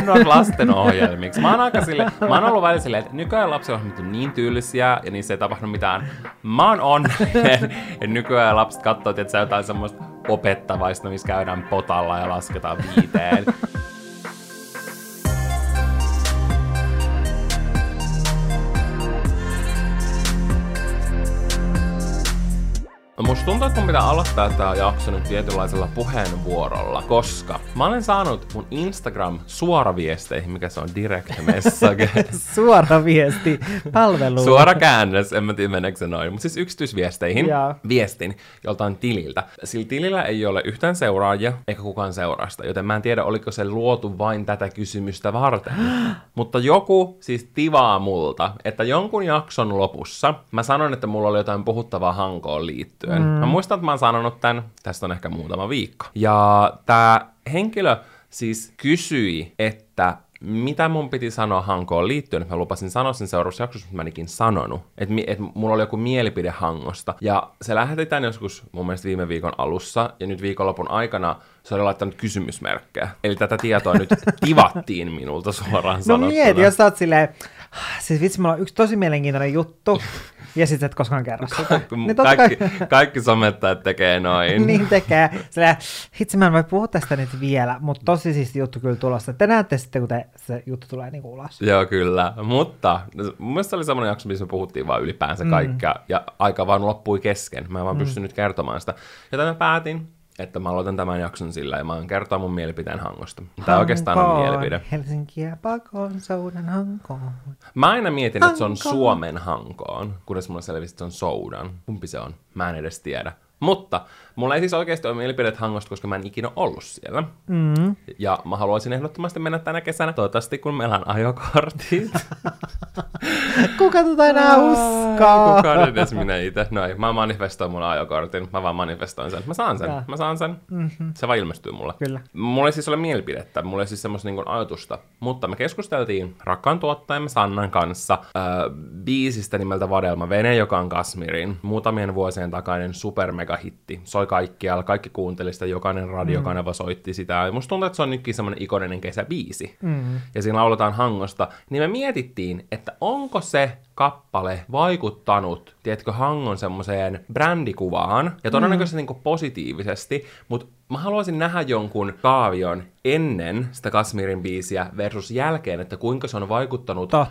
tehnyt lasten ohjelmiksi. Mä oon aika sille, mä oon ollut välillä silleen, että nykyään lapsiohjelmat on niin tyylisiä ja niissä ei tapahdu mitään. Mä oon onnellinen, että nykyään lapset katsoo, että jotain semmoista opettavaista, missä käydään potalla ja lasketaan viiteen. No musta tuntuu, että mun pitää aloittaa tää jakso nyt tietynlaisella puheenvuorolla, koska mä olen saanut mun Instagram suoraviesteihin, mikä se on direct message. Suora viesti palvelu. Suora käännös, en mä tiedä meneekö se noin, mutta siis yksityisviesteihin Jaa. viestin joltain tililtä. Sillä tilillä ei ole yhtään seuraajia, eikä kukaan seurasta, joten mä en tiedä, oliko se luotu vain tätä kysymystä varten. mutta joku siis tivaa multa, että jonkun jakson lopussa mä sanon, että mulla oli jotain puhuttavaa hankoon liittyen. Mm. Mä muistan, että mä oon sanonut tämän, tästä on ehkä muutama viikko. Ja tää henkilö siis kysyi, että mitä mun piti sanoa Hankoon liittyen, että mä lupasin sanoa sen seuraavassa jaksossa, mutta mä en sanonut. Että et mulla oli joku mielipide Hangosta. Ja se lähetetään joskus mun mielestä viime viikon alussa, ja nyt viikonlopun aikana se oli laittanut kysymysmerkkejä. Eli tätä tietoa nyt tivattiin minulta suoraan No sanottuna. mieti, jos sä oot silleen, siis vitsi, mulla on yksi tosi mielenkiintoinen juttu, ja sit sä et koskaan kerro sitä. Kun Niin totta kaikki, kai, kaikki somettajat tekee noin. niin tekee. Silleen, hitsi mä en voi puhua tästä nyt vielä, mutta tosi siisti juttu kyllä tulossa. Te näette sitten, kun te, se juttu tulee niinku ulos. Joo, kyllä. Mutta mun mielestä oli semmoinen jakso, missä me puhuttiin vaan ylipäänsä kaikkea, ja aika vaan loppui kesken. Mä en vaan pystynyt kertomaan sitä. Joten mä päätin, että mä aloitan tämän jakson sillä, ja mä oon kertoa mun mielipiteen Hangosta. Tämä oikeastaan on Hankoon, mielipide. Helsinkiä pakoon, soudan hankoon. Mä aina mietin, että se on Hankoon. Suomen Hankoon, kunnes mulla selvisi, että se on Soudan. Kumpi se on? Mä en edes tiedä. Mutta mulla ei siis oikeasti ole mielipidet Hangosta, koska mä en ikinä ollut siellä. Mm. Ja mä haluaisin ehdottomasti mennä tänä kesänä, toivottavasti kun meillä on ajokortit. Kuka tota enää uskoo? Kukaan edes minä itse. Noin, mä manifestoin mun ajokortin. Mä vaan manifestoin sen. Mä saan sen. Jaa. Mä saan sen. Mm-hmm. Se vaan ilmestyy mulle. Kyllä. Mulla ei siis ole mielipidettä, mulla ei siis semmoista niin ajatusta, mutta me keskusteltiin rakkaan tuottajamme Sannan kanssa äh, biisistä nimeltä Vadelma Vene, joka on Kasmirin muutamien vuosien takainen supermegahitti. Soi kaikkialla, kaikki kuunteli sitä, jokainen radiokanava mm. soitti sitä. Ja musta tuntuu, että se on nytkin semmoinen ikoninen kesäbiisi. Mm. Ja siinä lauletaan Hangosta. Niin me mietittiin, että onko se kappale vaikuttanut, tiedätkö, Hangon semmoiseen brändikuvaan, ja todennäköisesti mm. niin positiivisesti, mutta mä haluaisin nähdä jonkun kaavion ennen sitä Kasmirin biisiä versus jälkeen, että kuinka se on vaikuttanut Totta.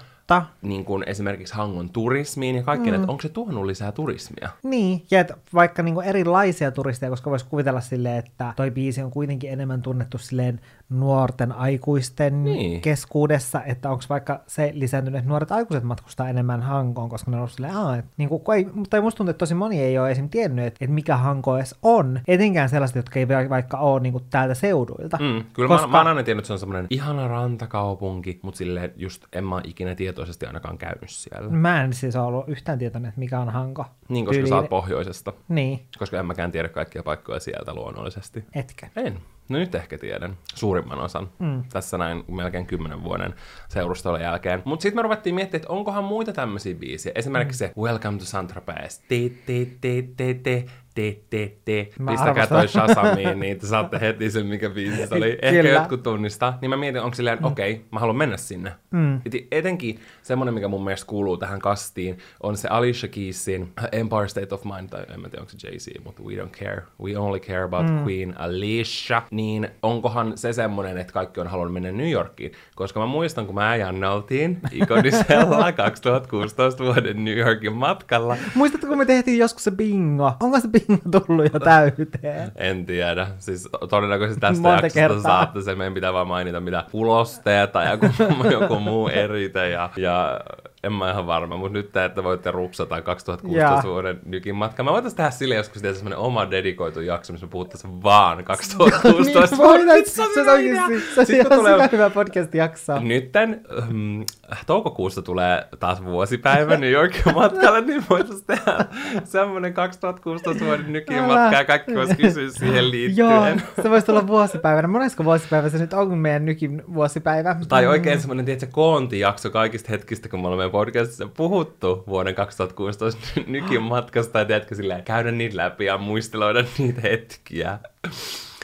Niin kuin esimerkiksi Hangon turismiin ja kaikkeen, mm. että onko se tuonut lisää turismia? Niin, ja että vaikka niinku erilaisia turisteja, koska voisi kuvitella silleen, että toi biisi on kuitenkin enemmän tunnettu silleen nuorten aikuisten Niin. niin. keskuudessa, että onko vaikka se lisääntynyt, että nuoret aikuiset matkustaa enemmän Hankoon, koska ne on ollut silleen, Aa, et, niinku, kun ei, mutta musta tuntuu, että tosi moni ei ole esim. tiennyt, että, että mikä Hanko edes on, etenkään sellaiset, jotka ei va- vaikka ole niinku täältä seuduilta. Mm, kyllä Koska... mä, mä oon aina tiennyt, että se on semmoinen ihana rantakaupunki, mutta silleen just en mä ikinä tietoisesti ainakaan käynyt siellä. Mä en siis ole ollut yhtään tietoinen, että mikä on Hanko. Niin, koska Tyyliin- sä oot pohjoisesta. Niin, Koska en mäkään tiedä kaikkia paikkoja sieltä luonnollisesti. etkö. En. No nyt ehkä tiedän. Suurimman osan. Mm. Tässä näin melkein kymmenen vuoden seurustelun jälkeen. Mutta sitten me ruvettiin miettimään, että onkohan muita tämmöisiä biisejä. Esimerkiksi mm. se Welcome to Saint-Tropez. Te, te, te, te, te. Te, te, te. Mä Pistäkää arvostan. toi Shazamiin, niin te saatte heti sen, mikä biisi se oli. Ehkä Kyllä. jotkut tunnistaa. Niin mä mietin, onko silleen, mm. okei, okay, mä haluan mennä sinne. Mm. Et etenkin semmonen, mikä mun mielestä kuuluu tähän kastiin, on se Alicia Keysin Empire State of Mind, tai en mä tiedä, onko se Jay-Z, mutta We Don't Care. We Only Care About mm. Queen Alicia. Niin onkohan se semmonen, että kaikki on halunnut mennä New Yorkiin? Koska mä muistan, kun mä ja Janne oltiin ikonisella 2016 vuoden New Yorkin matkalla. Muistatko, kun me tehtiin joskus se bingo? Onko se bingo tullut jo täyteen? En tiedä. Siis todennäköisesti tästä Monta jaksosta kertaa. saatte se. Meidän pitää vaan mainita mitä ulosteeta ja joku, joku muu erite. Ja, ja en mä ihan varma, mutta nyt te, että voitte rupsata 2016 Jaa. vuoden nykin matka. Mä voitais tehdä sille joskus tehdä semmonen oma dedikoitu jakso, missä me puhuttaisiin vaan 2016 niin, voidaan, vuodesta. se on oikeasti, se on ihan tulee- hyvä podcast-jakso. Nytten ähm, toukokuussa tulee taas vuosipäivä New Yorkin matkalle, niin voitaisiin tehdä semmoinen 2016 vuoden nykin matka ja kaikki voisi kysyä siihen liittyen. Joo, se voisi olla vuosipäivänä. Monesko vuosipäivä se nyt on meidän nykin vuosipäivä? Tai oikein semmoinen, tiedätkö, koontijakso kaikista hetkistä, kun me olemme podcastissa puhuttu vuoden 2016 nykin matkasta, ja tiedätkö, sillä käydä niitä läpi ja muisteloida niitä hetkiä.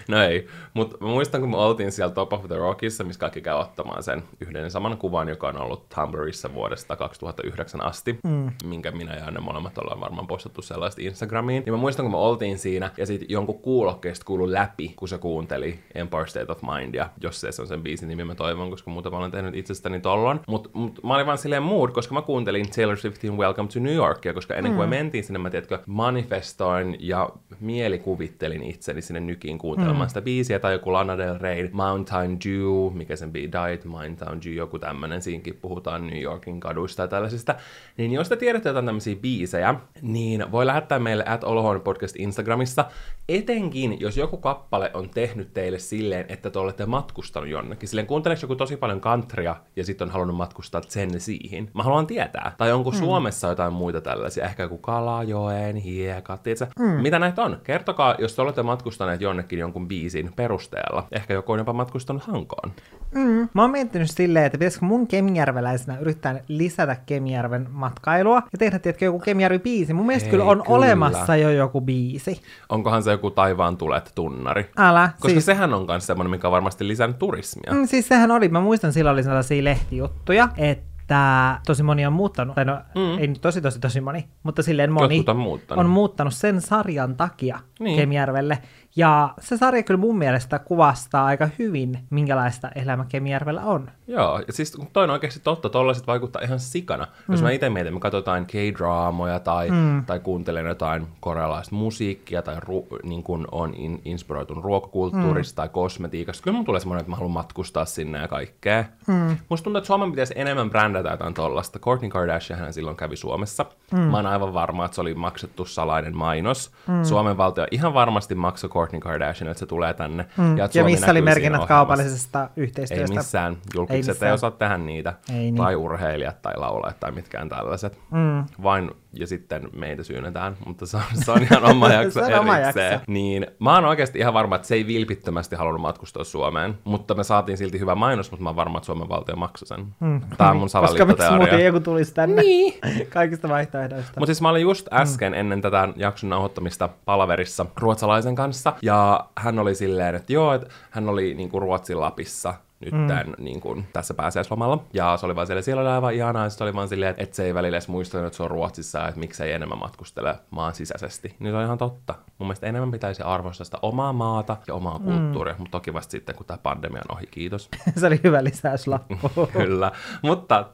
No ei, mutta muistan, kun me oltiin siellä Top of the Rockissa, missä kaikki käy ottamaan sen yhden ja saman kuvan, joka on ollut Tumblrissa vuodesta 2009 asti, mm. minkä minä ja ne molemmat ollaan varmaan postattu sellaista Instagramiin. Niin mä muistan, kun me oltiin siinä, ja sitten jonkun kuulokkeesta kuului läpi, kun se kuunteli Empire State of Mind, ja jos se on sen biisin nimi, mä toivon, koska muuta mä olen tehnyt itsestäni tollon. Mutta mut, mä olin vaan silleen mood, koska mä kuuntelin Taylor Swiftin Welcome to New Yorkia, koska ennen kuin mm. me mentiin sinne, mä tiedätkö, manifestoin ja mielikuvittelin itseni sinne nykiin kuuntelemaan mm. sitä biisiä, tai joku Lana Del Rey, Mountain Dew, mikä sen bii Diet, Mountain Dew, joku tämmönen, siinkin puhutaan New Yorkin kaduista ja tällaisista. Niin jos te tiedätte jotain tämmöisiä biisejä, niin voi lähettää meille at Olohuone Podcast Instagramissa, etenkin jos joku kappale on tehnyt teille silleen, että te olette matkustanut jonnekin. Silleen kuunteleeko joku tosi paljon kantria ja sitten on halunnut matkustaa siihen. Mä haluan tietää. Tai onko mm. Suomessa jotain muita tällaisia, ehkä joku Kalajoen, hiekat, mm. Mitä näitä on? Kertokaa, jos te olette matkustaneet jonnekin jonkun biisin perusteella. Ehkä joku on jopa matkustanut Hankoon. Mm. Mä oon miettinyt silleen, että pitäisikö mun kemijärveläisenä yrittää lisätä Kemijärven matkailua ja tehdä, tietkö, joku Kemijärvi-biisi. Mun mielestä Hei, kyllä on kyllä. olemassa jo joku biisi. Onkohan se joku Taivaan tulet tunnari? Älä. Koska siis... sehän on myös semmoinen, mikä on varmasti lisännyt turismia. Mm, siis sehän oli, mä muistan silloin oli sellaisia lehtijuttuja, että että tosi moni on muuttanut, tai no mm. ei nyt tosi tosi tosi moni, mutta silleen moni on muuttanut. on muuttanut sen sarjan takia niin. Kemijärvelle. Ja se sarja kyllä mun mielestä kuvastaa aika hyvin, minkälaista elämä Kemijärvellä on. Joo, ja siis toi on oikeasti totta, tollaiset vaikuttaa ihan sikana. Mm. Jos mä itse mietin, mä katsotaan K-draamoja tai, mm. tai kuuntelen jotain korealaista musiikkia tai ru, niin kun on in, inspiroitunut ruokakulttuurista mm. tai kosmetiikasta, kyllä mun tulee semmoinen, että mä haluan matkustaa sinne ja kaikkea. Mm. Musta tuntuu, että Suomen pitäisi enemmän brändätä jotain tollasta. Kourtney Kardashian hän silloin kävi Suomessa. Mm. Mä oon aivan varma, että se oli maksettu salainen mainos. Mm. Suomen valtio ihan varmasti maksoi Kourtney Kardashian, että se tulee tänne. Mm. Ja, ja missä oli merkinnät kaupallisesta yhteistyöstä? Ei missään. Julkiset ei, missään. ei osaa tehdä niitä. Ei niin. Tai urheilijat tai laulajat tai mitkään tällaiset. Mm. Vain ja sitten meitä syynetään, mutta se on, se on ihan oma jakso se oma jakso. Niin mä oon oikeasti ihan varma, että se ei vilpittömästi halunnut matkustaa Suomeen, mutta me saatiin silti hyvä mainos, mutta mä oon varma, että Suomen valtio maksoi sen. Hmm. Tämä on mun salaliittoteoria. Koska miksi joku tulisi tänne niin. kaikista vaihtoehdoista. Mutta siis mä olin just äsken hmm. ennen tätä jakson nauhoittamista palaverissa ruotsalaisen kanssa, ja hän oli silleen, että joo, että hän oli niinku Ruotsin Lapissa, nyt mm. tämän, niin kuin, tässä pääsiäislomalla. Ja se oli vaan siellä, siellä oli aivan ihanaa, ja se oli vaan silleen, että, että se ei välillä edes muistanut, että se on Ruotsissa, että miksei enemmän matkustele maan sisäisesti. Niin se on ihan totta. Mun mielestä enemmän pitäisi arvostaa sitä omaa maata ja omaa mm. kulttuuria, mutta toki vasta sitten, kun tämä pandemia on ohi, kiitos. se oli hyvä lisäyslappu. Kyllä, mutta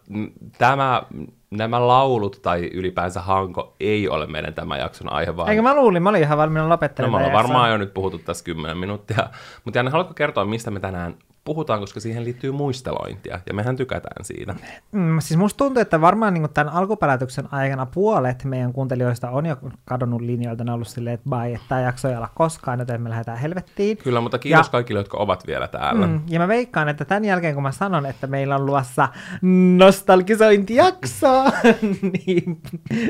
tämä nämä laulut tai ylipäänsä hanko ei ole meidän tämän jakson aihe. Vaan... Eikö mä luulin, mä olin ihan valmiina lopettelemaan. No, mä olen varmaan jo nyt puhuttu tässä 10 minuuttia. Mutta Janne, haluatko kertoa, mistä me tänään puhutaan, koska siihen liittyy muistelointia, ja mehän tykätään siitä. Mm, siis musta tuntuu, että varmaan niin tämän alkuperätyksen aikana puolet meidän kuuntelijoista on jo kadonnut linjoilta, ne on ollut silleen, että bye, että tämä jakso ei olla koskaan, joten me lähdetään helvettiin. Kyllä, mutta kiitos ja, kaikille, jotka ovat vielä täällä. Mm, ja mä veikkaan, että tämän jälkeen, kun mä sanon, että meillä on luossa nostalgisointijakso, niin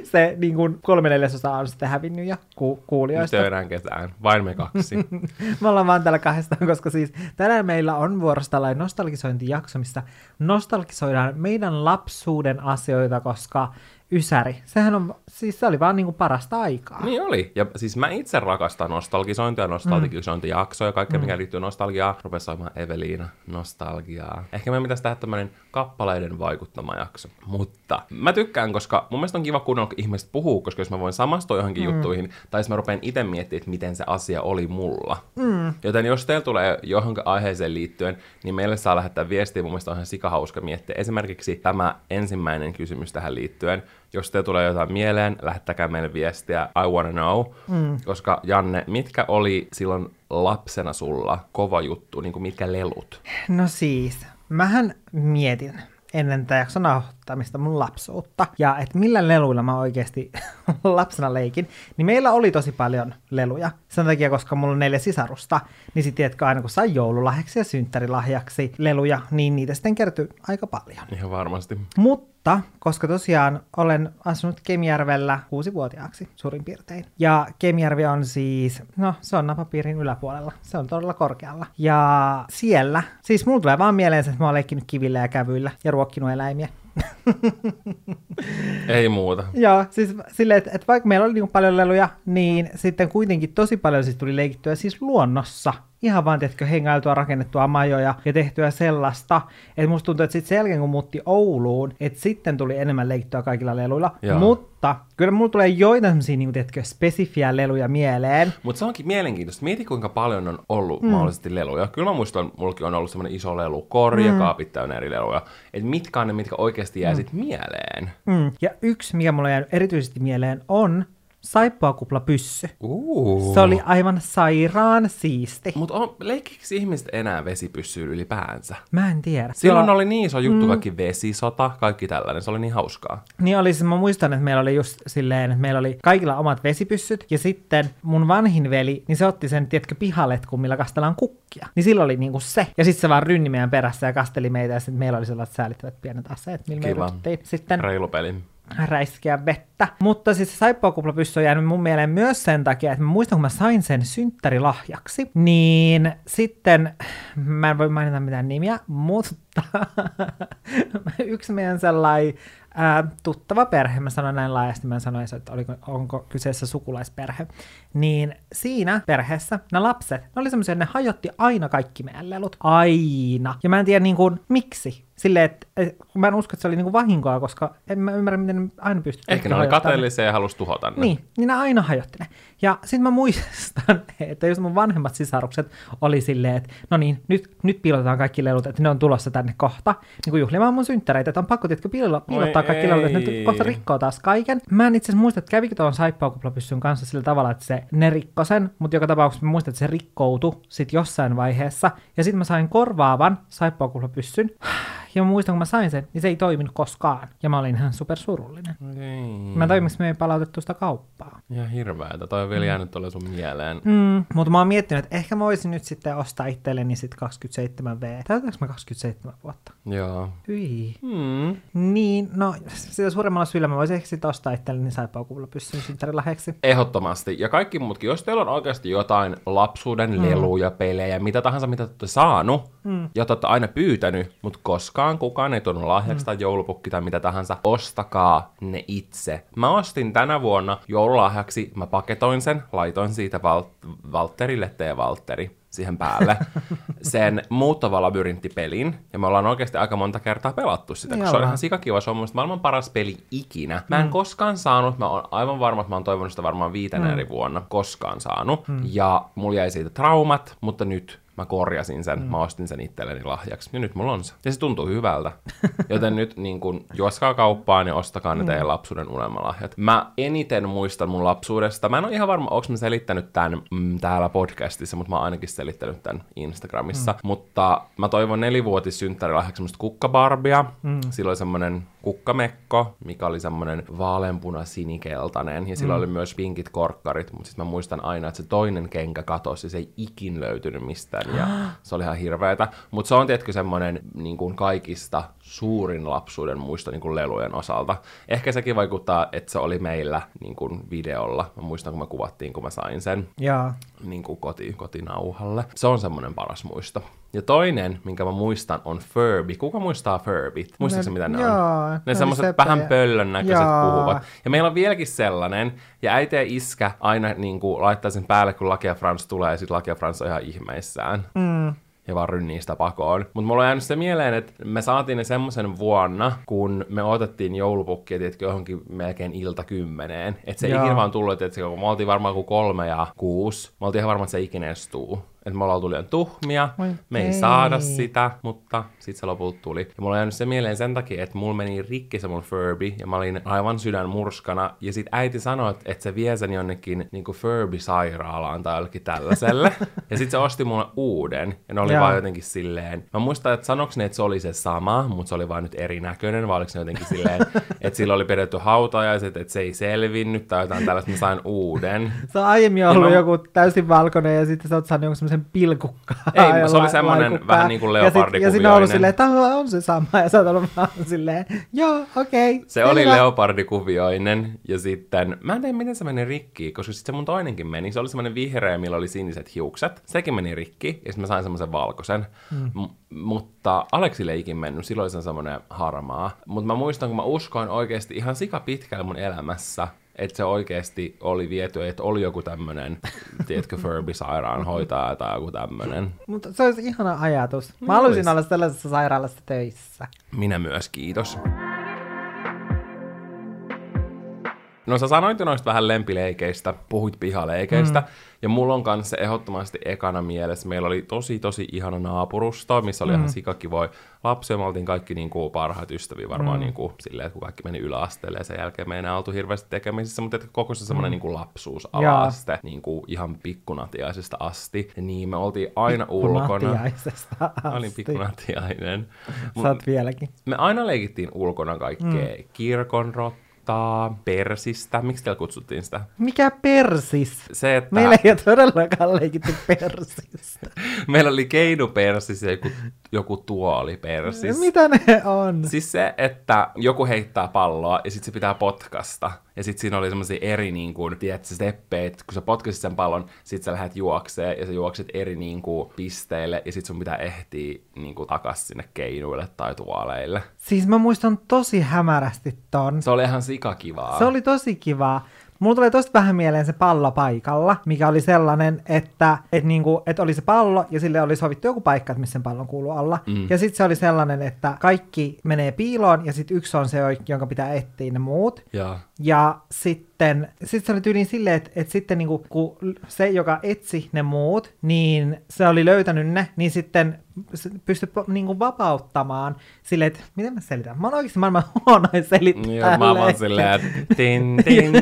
se niin kuin kolme neljäsosa on sitten hävinnyt jo ku- kuulijoista. Nyt ei ketään, vain me kaksi. me ollaan vaan täällä kahdestaan, koska siis tänään meillä on vuorossa tällainen nostalgisointijakso, missä nostalgisoidaan meidän lapsuuden asioita, koska Ysäri. Sehän on, siis se oli vaan niinku parasta aikaa. Niin oli. Ja siis mä itse rakastan nostalgisointia, nostalgisointijaksoja, mm. kaikkea mm. mikä liittyy nostalgiaan. Rupesi soimaan Eveliina, nostalgiaa. Ehkä me pitäisi tehdä tämmönen kappaleiden vaikuttama jakso. Mutta mä tykkään, koska mun mielestä on kiva kuunnella, kun ihmiset puhuu, koska jos mä voin samastua johonkin mm. juttuihin, tai jos mä rupean itse miettimään, että miten se asia oli mulla. Mm. Joten jos teillä tulee johonkin aiheeseen liittyen, niin meille saa lähettää viestiä. Mun mielestä on ihan sikahauska miettiä. Esimerkiksi tämä ensimmäinen kysymys tähän liittyen jos te tulee jotain mieleen, lähettäkää meille viestiä I wanna know. Mm. Koska Janne, mitkä oli silloin lapsena sulla kova juttu, niin kuin mitkä lelut? No siis, mähän mietin ennen tätä jakson nauhoittamista mun lapsuutta, ja että millä leluilla mä oikeasti lapsena leikin, niin meillä oli tosi paljon leluja. Sen takia, koska mulla on neljä sisarusta, niin sitten tiedätkö, aina kun sai joululahjaksi ja synttärilahjaksi leluja, niin niitä sitten kertyi aika paljon. Ihan varmasti. Mutta mutta koska tosiaan olen asunut Kemijärvellä kuusivuotiaaksi suurin piirtein. Ja Kemijärvi on siis, no se on napapiirin yläpuolella. Se on todella korkealla. Ja siellä, siis mulla tulee vaan mieleen että mä oon leikkinyt kivillä ja kävyillä ja ruokkinut eläimiä. Ei muuta. Joo, siis silleen, että, että vaikka meillä oli niin paljon leluja, niin sitten kuitenkin tosi paljon siis tuli leikittyä siis luonnossa ihan vaan, tiedätkö, hengailtua, rakennettua majoja ja tehtyä sellaista. Että musta tuntuu, että sitten sen jälkeen, kun muutti Ouluun, että sitten tuli enemmän leikittyä kaikilla leluilla. Joo. Mutta kyllä mulla tulee joitain semmosia, niin tiedätkö, spesifiä leluja mieleen. Mutta se onkin mielenkiintoista. Mieti, kuinka paljon on ollut mm. mahdollisesti leluja. Kyllä mä muistan, mullakin on ollut semmoinen iso lelu, korja, mm. kaapit täynnä eri leluja. Että mitkä on ne, mitkä oikeasti jää mm. sit mieleen. Mm. Ja yksi, mikä mulla jää erityisesti mieleen, on saippuakupla pyssy. Uh. Se oli aivan sairaan siisti. Mutta leikkikö ihmiset enää vesipyssyyn ylipäänsä? Mä en tiedä. Silloin oli niin iso juttu, kaikki vesisota, kaikki tällainen. Se oli niin hauskaa. Niin oli, siis mä muistan, että meillä oli just silleen, että meillä oli kaikilla omat vesipyssyt, ja sitten mun vanhin veli, niin se otti sen, tiedätkö, pihaletkun, millä kastellaan kukkia. Niin silloin oli niinku se. Ja sitten se vaan rynni meidän perässä ja kasteli meitä, ja sitten meillä oli sellaiset säälittävät pienet aseet, millä me Kiva. yritettiin sitten Reilu peli. Räiskiä vettä. Mutta siis se saippuakuplapyssy on jäänyt mun mieleen myös sen takia, että mä muistan, kun mä sain sen synttärilahjaksi, niin sitten, mä en voi mainita mitään nimiä, mutta yksi meidän sellainen ää, tuttava perhe, mä sanon näin laajasti, mä en sanoisi, että oliko, onko kyseessä sukulaisperhe, niin siinä perheessä nämä lapset, ne oli semmoisia, ne hajotti aina kaikki meidän lelut. Aina. Ja mä en tiedä niin kuin, miksi. Silleen, että et, mä en usko, että se oli niin kuin vahinkoa, koska en mä ymmärrä, miten ne aina pystyy Ehkä ne oli kateellisia ja halusi tuhota ne. Niin, niin ne aina hajotti ne. Ja sitten mä muistan, että jos mun vanhemmat sisarukset oli silleen, että no niin, nyt, nyt piilotetaan kaikki lelut, että ne on tulossa tänne kohta, niin kuin juhlimaan mun synttäreitä, että on pakko tietkö piilo, piilottaa kaikki lelut, että ne kohta rikkoo taas kaiken. Mä en itse asiassa muista, että kävikö tuon saippuakuplapyssyn kanssa sillä tavalla, että se, ne rikko sen, mutta joka tapauksessa mä muistan, että se rikkoutui sit jossain vaiheessa. Ja sitten mä sain korvaavan saippuakuplapyssyn. Ja mä muistan, kun mä sain sen, niin se ei toiminut koskaan. Ja mä olin ihan supersurullinen. Ei. Mä toimin, me ei palautettu sitä kauppaa. Ihan hirveetä. Toi on vielä jäänyt tuolle sun mieleen. Mm, mutta mä oon miettinyt, että ehkä mä voisin nyt sitten ostaa itselleni sit 27V. Täytäänkö mä 27 vuotta? Joo. Hyi. Hmm. Niin, no sitä suuremmalla syyllä mä voisin ehkä sitten ostaa itselleni saippuakuulla pyssyn synttärilahjaksi. Ehdottomasti. Ja kaikki muutkin, jos teillä on oikeasti jotain lapsuuden mm. leluja, pelejä, mitä tahansa, mitä te olette saanut, mm. ja te olette aina pyytänyt, mutta koskaan kukaan ei tuonut lahjaksi mm. tai joulupukki tai mitä tahansa, ostakaa ne itse. Mä ostin tänä vuonna joululahjaksi, mä paketoin sen, laitoin siitä Val- Valtterille, tee Valtteri siihen päälle, sen muuttava labyrinttipelin, ja me ollaan oikeasti aika monta kertaa pelattu sitä, koska se on ihan sikakiva, se on mun maailman paras peli ikinä. Mä en mm. koskaan saanut, mä oon aivan varma, että mä oon toivonut sitä varmaan viitenä mm. eri vuonna, koskaan saanut, mm. ja mulla jäi siitä traumat, mutta nyt mä korjasin sen, mm. mä ostin sen itselleni lahjaksi, ja nyt mulla on se. Ja se tuntuu hyvältä. Joten nyt niin kun, juoskaa kauppaan ja ostakaa ne teidän lapsuuden unelmalahjat. Mä eniten muistan mun lapsuudesta, mä en ole ihan varma, onko mä selittänyt tämän mm, täällä podcastissa, mutta mä oon ainakin selittänyt tämän Instagramissa. Mm. Mutta mä toivon nelivuotis synttärilahjaksi semmoista kukkabarbia. Mm. Sillä oli semmonen kukkamekko, mikä oli semmoinen vaaleanpuna sinikeltainen, ja sillä mm. oli myös pinkit korkkarit, mutta sitten mä muistan aina, että se toinen kenkä katosi, se ei ikin löytynyt mistään, ja se oli ihan hirveetä. Mutta se on tietenkin semmoinen niin kuin kaikista suurin lapsuuden muisto niin kuin lelujen osalta. Ehkä sekin vaikuttaa, että se oli meillä niin kuin videolla. Mä muistan, kun me kuvattiin, kun mä sain sen Jaa. niin kuin koti, kotinauhalle. Se on semmoinen paras muisto. Ja toinen, minkä mä muistan, on Furby. Kuka muistaa Furbyt? Muistatko mitä ne joo, on? ne semmoiset vähän pöllön näköiset puhuvat. Ja meillä on vieläkin sellainen. Ja äiti ja iskä aina niin kuin, laittaa sen päälle, kun Laki ja Frans tulee. Ja sitten Laki ja Frans on ihan ihmeissään. Mm. Ja vaan rynnii sitä pakoon. Mutta mulla on jäänyt se mieleen, että me saatiin ne semmoisen vuonna, kun me otettiin joulupukkia, tiedätkö, johonkin melkein ilta kymmeneen. Että se ei Joo. ikinä vaan tullut, että me oltiin varmaan kuin kolme ja kuusi. Me oltiin ihan varma, että se ikinä edes tuu. Että me ollaan tullut liian tuhmia, Oi me ei ei. saada sitä, mutta sitten se lopulta tuli. Ja mulla on jäänyt se mieleen sen takia, että mulla meni rikki se mun Furby, ja mä olin aivan sydän murskana. Ja sit äiti sanoi, että, että se vie sen jonnekin niin Furby-sairaalaan tai jollekin tällaiselle. ja sitten se osti mulle uuden, ja ne oli Joo. vaan jotenkin silleen. Mä muistan, että sanoks ne, että se oli se sama, mutta se oli vaan nyt erinäköinen, vai oliko se jotenkin silleen, että sillä oli pidetty hautajaiset, että se ei selvinnyt tai jotain tällaista, mä sain uuden. Se on aiemmin ollut mä- joku täysin valkoinen ja sitten sä oot saanut jonkun semmoisen pilkukkaan. Ei, ja se oli semmoinen vähän niin kuin Ja sit- Ja leopardikuvioinen. ollut silleen, että "Ah, on se sama. Ja sä oot ollut vaan silleen, joo, okei. Okay, Se oli leopardikuvioinen, ja sitten, mä en tiedä miten se meni rikki, koska sitten se mun toinenkin meni, se oli semmoinen vihreä, millä oli siniset hiukset, sekin meni rikki, ja sitten mä sain semmoisen valkoisen, mm. M- mutta Aleksille ei ikin mennyt, silloin se on semmoinen harmaa, mutta mä muistan, kun mä uskoin oikeasti ihan sika pitkälle mun elämässä, että se oikeasti oli viety, että oli joku tämmönen, tiedätkö, Furby-sairaanhoitaja tai joku tämmönen. Mutta se olisi ihana ajatus. Mä haluaisin olla sellaisessa sairaalassa töissä. Minä myös, kiitos. No sä sanoit jo noista vähän lempileikeistä, puhuit pihaleikeistä, mm. ja mulla on kanssa ehdottomasti ekana mielessä. Meillä oli tosi tosi ihana naapurusto, missä oli mm. ihan sikakivoi lapsia. Me oltiin kaikki niin kuin, parhaat ystäviä varmaan mm. niin kuin, silleen, että kun kaikki meni yläasteelle ja sen jälkeen me ei enää oltu hirveästi tekemisissä, mutta että koko se semmoinen mm. niin kuin lapsuus ala-aste, niin kuin ihan pikkunatiaisesta asti. Niin me oltiin aina ulkona. Mä olin asti. pikkunatiainen. Sä oot vieläkin. Me aina leikittiin ulkona kaikkea. Mm. Kirkonrottaa, persistä. Miksi teillä kutsuttiin sitä? Mikä persis? Se, että Meillä ei ole todellakaan leikitty persistä. meillä oli keinupersis ja joku, joku tuolipersis. Mitä ne on? Siis se, että joku heittää palloa ja sitten se pitää potkasta. Ja sitten siinä oli semmoisia eri, niin kuin, tiedätkö, steppejä, että kun sä potkasit sen pallon, sit sä lähdet juokseen ja sä juokset eri niin kuin, pisteille ja sitten sun pitää ehtiä niin kuin, takas sinne keinuille tai tuoleille. Siis mä muistan tosi hämärästi ton. Se oli ihan sikakivaa. Se oli tosi kivaa. Mulla tulee tosta vähän mieleen se pallo paikalla, mikä oli sellainen, että et niinku, et oli se pallo ja sille oli sovittu joku paikka, että missä sen pallon kuuluu olla. Mm. Ja sitten se oli sellainen, että kaikki menee piiloon ja sitten yksi on se, jonka pitää etsiä ne muut. Ja Ja sitten sit se oli tyyliin silleen, että, että sitten niinku, kun se, joka etsi ne muut, niin se oli löytänyt ne, niin sitten po- niinku vapauttamaan silleen, että miten mä selitän? Mä oon oikeasti maailman huonoin selittää. Niin, mä oon vaan silleen, että tin, tin,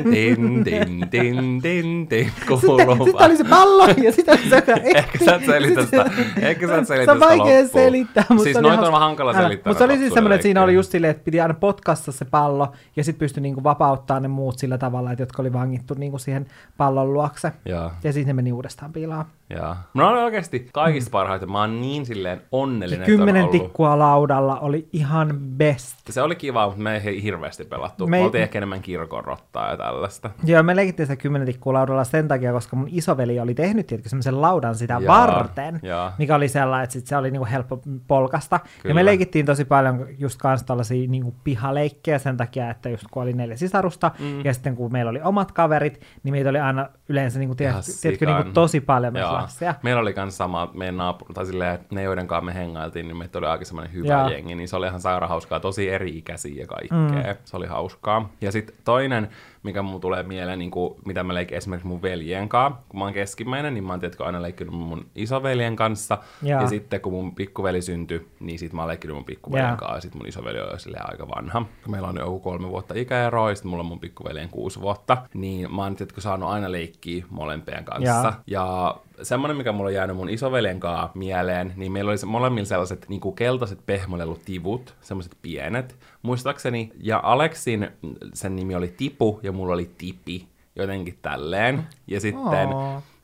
tin, tin, tin, tin, tin, kuuluu Sitten, sitten oli se pallo ja sitten oli se, Ehkä sä et selitä sitä, ehkä sä et selitä Se on vaikea loppuun. selittää. Mutta Siis noita on hankala selittää. Mutta se oli siis semmoinen, että siinä oli just silleen, että piti aina potkassa se pallo ja sitten pystyi niinku vapauttaa ne muut sillä tavalla, että jotka oli vangittu niinku siihen pallon luokse. Joo, Ja sitten ne meni uudestaan piilaan. Joo. Mä olen oikeasti kaikista parhaita. Mä oon niin silleen onnellinen, että on Kymmenen ollut. tikkua laudalla oli ihan best. Se oli kiva, mutta me ei hirveästi pelattu. Me Me oltiin ehkä enemmän kirkonrottaa ja tällaista. Joo, me leikittiin sitä kymmenen tikkua laudalla sen takia, koska mun isoveli oli tehnyt tietenkin semmoisen laudan sitä Jaa, varten, jaa. mikä oli sellainen, että sit se oli niinku helppo polkasta. Ja Kyllä. me leikittiin tosi paljon just kans tällaisia niinku pihaleikkejä sen takia, että just kun oli neljä sisarusta, mm. ja sitten kun meillä oli omat kaverit, niin meitä oli aina yleensä niinku, tiedätkö, niinku tosi paljon meitä Lapsia. Meillä oli myös sama, meidän naapuri, tai silleen, että ne joiden kanssa me hengailtiin, niin meitä oli aika semmoinen hyvä Joo. jengi, niin se oli ihan sairaan hauskaa, tosi eri-ikäisiä ja kaikkea. Mm. Se oli hauskaa. Ja sitten toinen, mikä mulla tulee mieleen, niin kuin, mitä mä leikin esimerkiksi mun veljen kanssa, kun mä oon keskimmäinen, niin mä oon tietysti aina leikkinyt mun isoveljen kanssa. Joo. Ja sitten kun mun pikkuveli syntyi, niin sit mä oon leikkinyt mun pikkuveljen Joo. kanssa, ja sit mun isoveli on jo aika vanha. Meillä on joku kolme vuotta ikäeroa, ja sit mulla on mun pikkuveljen kuusi vuotta. Niin mä oon tietysti saanut aina leikkiä molempien kanssa. Joo. Ja semmoinen, mikä mulla on jäänyt mun isoveljen kanssa mieleen, niin meillä oli se molemmilla sellaiset niin kuin keltaiset pehmolelutivut, semmoiset pienet. Muistaakseni, ja Aleksin sen nimi oli Tipu, ja mulla oli Tipi, jotenkin tälleen. Ja sitten.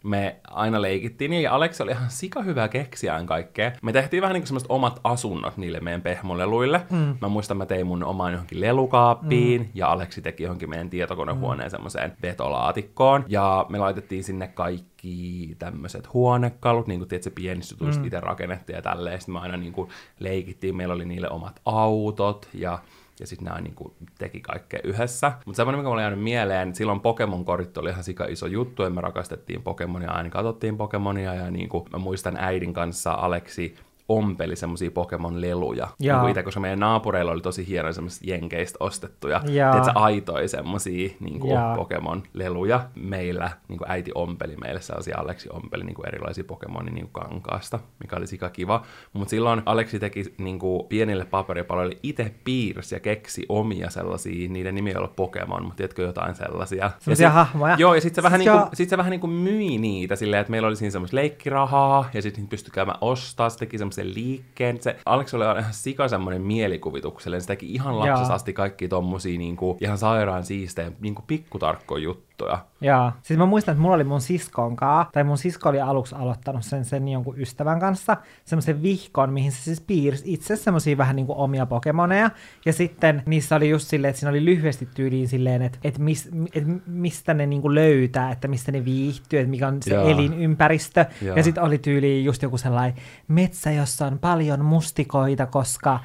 Me aina leikittiin niin, ja Aleksi oli ihan sika hyvä keksiään kaikkea. Me tehtiin vähän niin kuin semmoiset omat asunnot niille meidän pehmoleluille. Mm. Mä muistan, mä tein mun omaan johonkin lelukaappiin, mm. ja Aleksi teki johonkin meidän tietokonehuoneen mm. semmoiseen vetolaatikkoon. Ja me laitettiin sinne kaikki tämmöiset huonekalut, niin kuin tiedät, se pienistä jutuista mm. itse rakennettiin ja tälleen. Sitten me aina niin kuin leikittiin, meillä oli niille omat autot, ja ja sitten nämä niinku teki kaikkea yhdessä. Mutta semmoinen, mikä mulle jäänyt mieleen, silloin Pokemon-korit oli ihan sika iso juttu, ja me rakastettiin Pokemonia, aina katsottiin Pokemonia, ja niinku, mä muistan äidin kanssa Aleksi ompeli semmosia Pokemon-leluja. Jaa. Niinku itse, koska meidän naapureilla oli tosi hienoja semmoisia jenkeistä ostettuja. Tiedätkö, aitoja semmosia niinku Jaa. Pokemon-leluja. Meillä niinku äiti ompeli meille sellaisia, Aleksi ompeli niinku erilaisia Pokemonin niinku kankaasta, mikä oli sika kiva. Mutta silloin Aleksi teki niinku pienille paperipaloille itse piirsi ja keksi omia sellaisia, niiden nimi ei ollut Pokemon, mutta tiedätkö jotain sellaisia. Ja Semmosia sit- hahmoja. Joo, ja sitten se, vähän Siis joo. sit se vähän niinku myi niitä silleen, että meillä oli siinä semmoista leikkirahaa, ja sitten pystyi käymään ostaa, se teki semmoisen liikkeen. Se Aleksi oli ihan sika semmoinen mielikuvituksellinen, se teki ihan lapsesta asti kaikki tommosia niinku, ihan sairaan siistejä, niinku pikkutarkkoja juttuja. Juttuja. Joo. Siis mä muistan, että mulla oli mun siskon kaa, tai mun sisko oli aluksi aloittanut sen, sen jonkun ystävän kanssa, semmoisen vihkon, mihin se siis piirsi itse semmoisia vähän niin kuin omia pokemoneja, ja sitten niissä oli just silleen, että siinä oli lyhyesti tyyliin silleen, että, että, mis, että mistä ne niin kuin löytää, että mistä ne viihtyy, että mikä on se Joo. elinympäristö, Joo. ja sitten oli tyyliin just joku sellainen metsä, jossa on paljon mustikoita, koska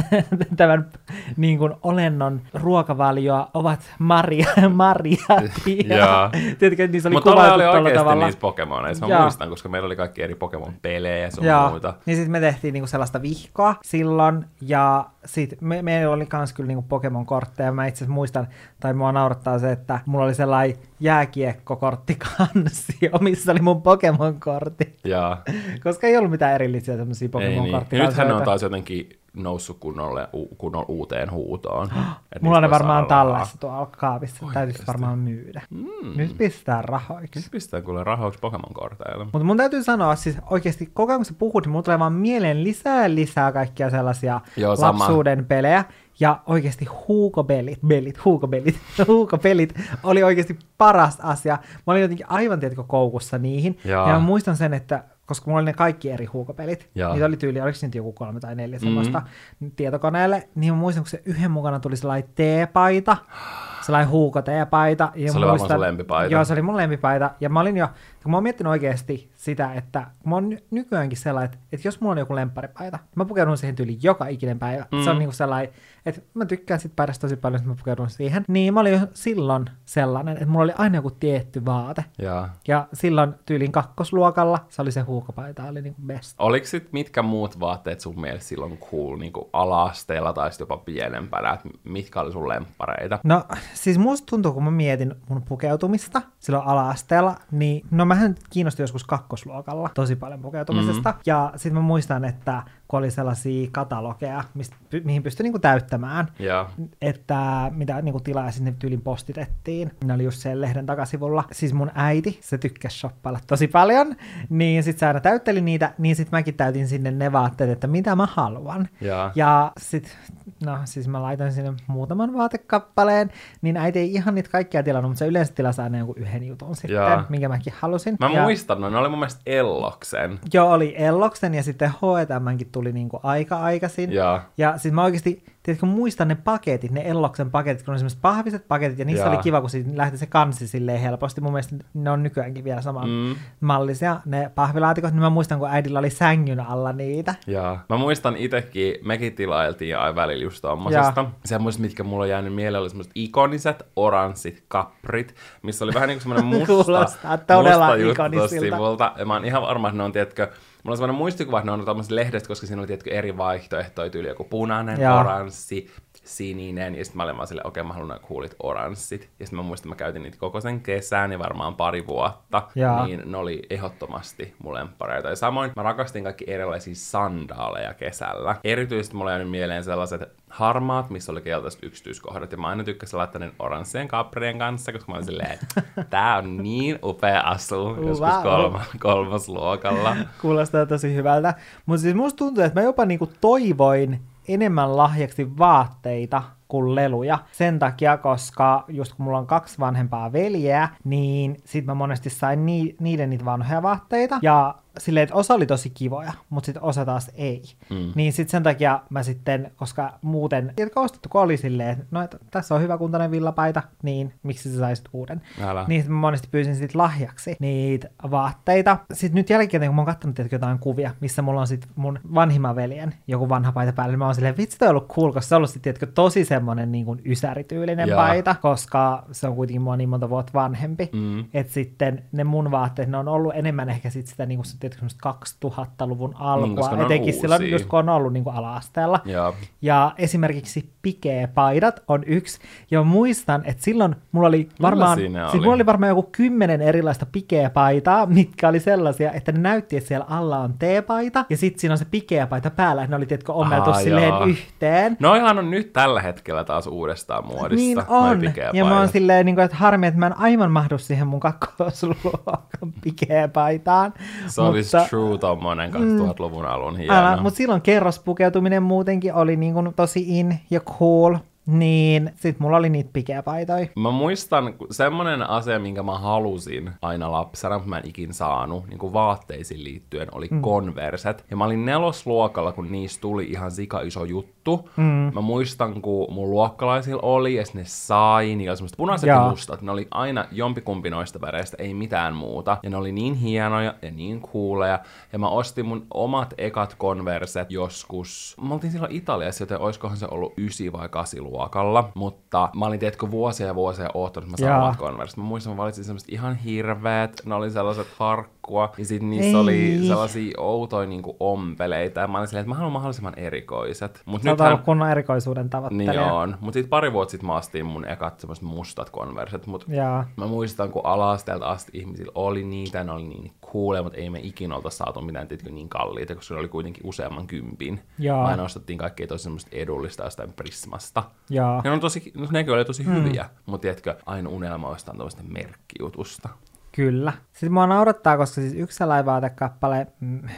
tämän niin kuin olennon ruokavalioa ovat marja, marjat. Joo. Tiedätkö, niissä oli Mutta kuvattu oli oikeasti tavalla. niissä Pokemoneissa. Mä Joo. muistan, koska meillä oli kaikki eri Pokemon-pelejä ja sun Joo, muuta. niin sitten me tehtiin niinku sellaista vihkoa silloin, ja sitten me, meillä oli kans kyllä niinku Pokemon-kortteja. Mä itse muistan, tai mua naurattaa se, että mulla oli sellainen jääkiekkokortti kansi, missä oli mun Pokemon-kortti. Ja, Koska ei ollut mitään erillisiä semmoisia niin. Pokemon-kortteja. Ja nythän on taas jotenkin noussut kunnolle, u, kunnolla uuteen huutoon. Et Mulla on ne varmaan tallessa tuolla kaapissa. Täytyisi Oikeesti? varmaan myydä. Mm. Nyt pistää rahoiksi. Nyt pistää kuule rahoiksi Pokemon-korteille. Mutta mun täytyy sanoa, siis oikeasti koko ajan kun sä puhut, niin mulla tulee vaan mieleen lisää lisää kaikkia sellaisia Joo, sama. lapsuuden pelejä. Ja oikeasti huukobelit, belit, huukobelit, huukopelit oli oikeasti paras asia. Mä olin jotenkin aivan, tiedätkö, koukussa niihin. Jaa. Ja mä muistan sen, että koska mulla oli ne kaikki eri huukopelit, Jaa. niitä oli tyyli, oliko niitä joku kolme tai neljä semmoista tietokoneelle, niin mä muistan, kun se yhden mukana tuli sellainen teepaita, sellainen huukoteepaita. Ja Se oli varmaan sun lempipaita. Joo, se oli mun lempipaita. Ja mä olin jo, kun mä oon miettinyt oikeasti sitä, että mä oon ny- nykyäänkin sellainen, että, että jos mulla on joku lempparipaita, mä pukeudun siihen tyyliin joka ikinen päivä. Mm. Se on niinku sellainen, että mä tykkään sit paidasta tosi paljon, että mä pukeudun siihen. Niin mä olin jo silloin sellainen, että mulla oli aina joku tietty vaate. Ja. Ja silloin tyylin kakkosluokalla se oli se huukopaita, oli niinku best. Oliko sit mitkä muut vaatteet sun mielestä silloin cool niin ala-asteella tai sit jopa pienempänä? Et mitkä oli sun lemppareita? No siis musta tuntuu, kun mä mietin mun pukeutumista silloin ala-asteella, niin no mähän kiinnostin joskus kakkosluokalla tosi paljon pukeutumisesta. Mm-hmm. Ja sitten mä muistan, että kun oli sellaisia katalogeja, mistä, mihin pystyi niinku täyttämään, Ja. että mitä niinku tilaa ja sinne tyylin postitettiin. Ne oli just sen lehden takasivulla. Siis mun äiti, se tykkäsi shoppailla tosi paljon, niin sit se aina täytteli niitä, niin sit mäkin täytin sinne ne vaatteet, että mitä mä haluan. Ja. Ja sit, no siis mä laitoin sinne muutaman vaatekappaleen, niin äiti ei ihan niitä kaikkia tilannut, mutta se yleensä tilasi aina jonkun yhden jutun sitten, Jaa. minkä mäkin halusin. Mä ja, muistan, no ne oli mun mielestä Elloksen. Joo, oli Elloksen ja sitten H&Mkin tuli niinku aika aikaisin. Ja. Ja siis mä oikeasti, tiedätkö, muistan ne paketit, ne Elloksen paketit, kun on semmoiset pahviset paketit, ja niissä Jaa. oli kiva, kun siitä lähti se kansi silleen helposti. Mun mielestä ne on nykyäänkin vielä saman Mm. mallisia, ne pahvilaatikot, niin mä muistan, kun äidillä oli sängyn alla niitä. Ja mä muistan itekin, mekin tilailtiin aina välillä just tommosesta. Semmoiset, mitkä mulla on jäänyt mieleen, oli semmoiset ikoniset oranssit kaprit, missä oli vähän niin kuin semmoinen musta, Kuulostaa todella musta juttu sivulta. Ja mä oon ihan varma, että ne on, tiedätkö, mulla on semmoinen muistikuva, että ne on tämmöiset lehdestä, koska siinä oli, tiedätkö, eri vaihtoehtoja, tyyli joku punainen, Joo. oranssi, sininen, ja sitten mä olin vaan silleen, okei, mä haluan coolit oranssit. Ja sitten mä muistan, että mä käytin niitä koko sen kesän ja varmaan pari vuotta, Joo. niin ne oli ehdottomasti mun lemppareita. Ja samoin mä rakastin kaikki erilaisia sandaaleja kesällä. Erityisesti mulla jäänyt mieleen sellaiset harmaat, missä oli keltaiset yksityiskohdat. Ja mä aina tykkäsin laittaa ne oranssien kaprien kanssa, koska mä olin silleen, tää on niin upea asu joskus Wow. kolma, kolmosluokalla. Kuulostaa tosi hyvältä. Mutta siis musta tuntuu, että mä jopa niinku toivoin enemmän lahjaksi vaatteita kuin leluja. Sen takia, koska just kun mulla on kaksi vanhempaa veljeä, niin sit mä monesti sain ni- niiden niitä vanhoja vaatteita. Ja silleen, että osa oli tosi kivoja, mutta sitten osa taas ei. Mm. Niin sitten sen takia mä sitten, koska muuten, tiedätkö ostettu, kun oli silleen, että no, että tässä on hyvä kuntainen villapaita, niin miksi sä saisit uuden? Älä. Niin sit mä monesti pyysin sit lahjaksi niitä vaatteita. Sitten nyt jälkikäteen, kun mä oon tiedätkö, jotain kuvia, missä mulla on sit mun vanhimman veljen joku vanha paita päällä, niin mä oon silleen, vitsi toi on ollut cool, koska se on ollut sit, tiedätkö, tosi semmonen niin kuin ysärityylinen Jaa. paita, koska se on kuitenkin mua niin monta vuotta vanhempi. Mm. Että sitten ne mun vaatteet, ne on ollut enemmän ehkä sit sitä niin kuin, 2000-luvun alkua, Niin, etenkin silloin, uusia. just kun on ollut niin kuin ala-asteella. Joo. Ja esimerkiksi pikeepaidat on yksi. Ja muistan, että silloin mulla oli varmaan, siis oli? mulla oli varmaan joku kymmenen erilaista pikeepaitaa, mitkä oli sellaisia, että ne näytti, että siellä alla on teepaita, ja sitten siinä on se pikeepaita päällä, että ne oli tietkö ommeltu Aa, silleen joo. yhteen. Noihan on nyt tällä hetkellä taas uudestaan muodissa. Niin on. Ja mä oon silleen, niin kuin, että harmi, että mä en aivan mahdu siihen mun kakkosluokan pikeepaitaan. Se olisi true tommonen 2000-luvun alun hieno. Älä, mutta silloin kerrospukeutuminen muutenkin oli niin kuin tosi in ja cool. Niin sit mulla oli niitä pikeäpaitoja. Mä muistan semmonen asia, minkä mä halusin aina lapsena, mutta mä en ikin saanut, niin kuin vaatteisiin liittyen, oli mm. konverset. Ja mä olin nelosluokalla, kun niistä tuli ihan sika iso juttu. Mm. Mä muistan, kun mun luokkalaisilla oli, ja ne sai, niin oli semmoista punaiset ja mustat. Ne oli aina jompikumpi noista väreistä, ei mitään muuta. Ja ne oli niin hienoja ja niin kuuleja. Ja mä ostin mun omat ekat konverset joskus. Mä oltiin silloin Italiassa, joten oiskohan se ollut 9 vai 8 luokalla. Mutta mä olin, tiedätkö, vuosia ja vuosia oottanut, että mä saan omat konversit. Mä muistan, mä valitsin semmoiset ihan hirveät. Ne oli sellaiset harkkua. Ja sit niissä Ei. oli sellaisia outoja niinku ompeleita. Ja mä olin silleen, että mä haluan mahdollisimman erikoiset. Mut Sä nythän... kunnon erikoisuuden tavoittelija. Niin on. Mut sit pari vuotta sit mä astin mun ekat semmoiset mustat konversit. Mut Jaa. mä muistan, kun alasteelta asti ihmisillä oli niitä, ne oli niin kuulee, mutta ei me ikinä olta saatu mitään tietysti niin kalliita, koska se oli kuitenkin useamman kympin. Jaa. Aina ostettiin kaikkea tosi semmoista edullista jostain Prismasta. Jaa. Ja on tosi, no, nekin oli tosi hmm. hyviä, mutta tiedätkö, aina unelma ostaa tuollaista merkkijutusta. Kyllä. Sitten mua naurattaa, koska siis yksi laivaatekappale,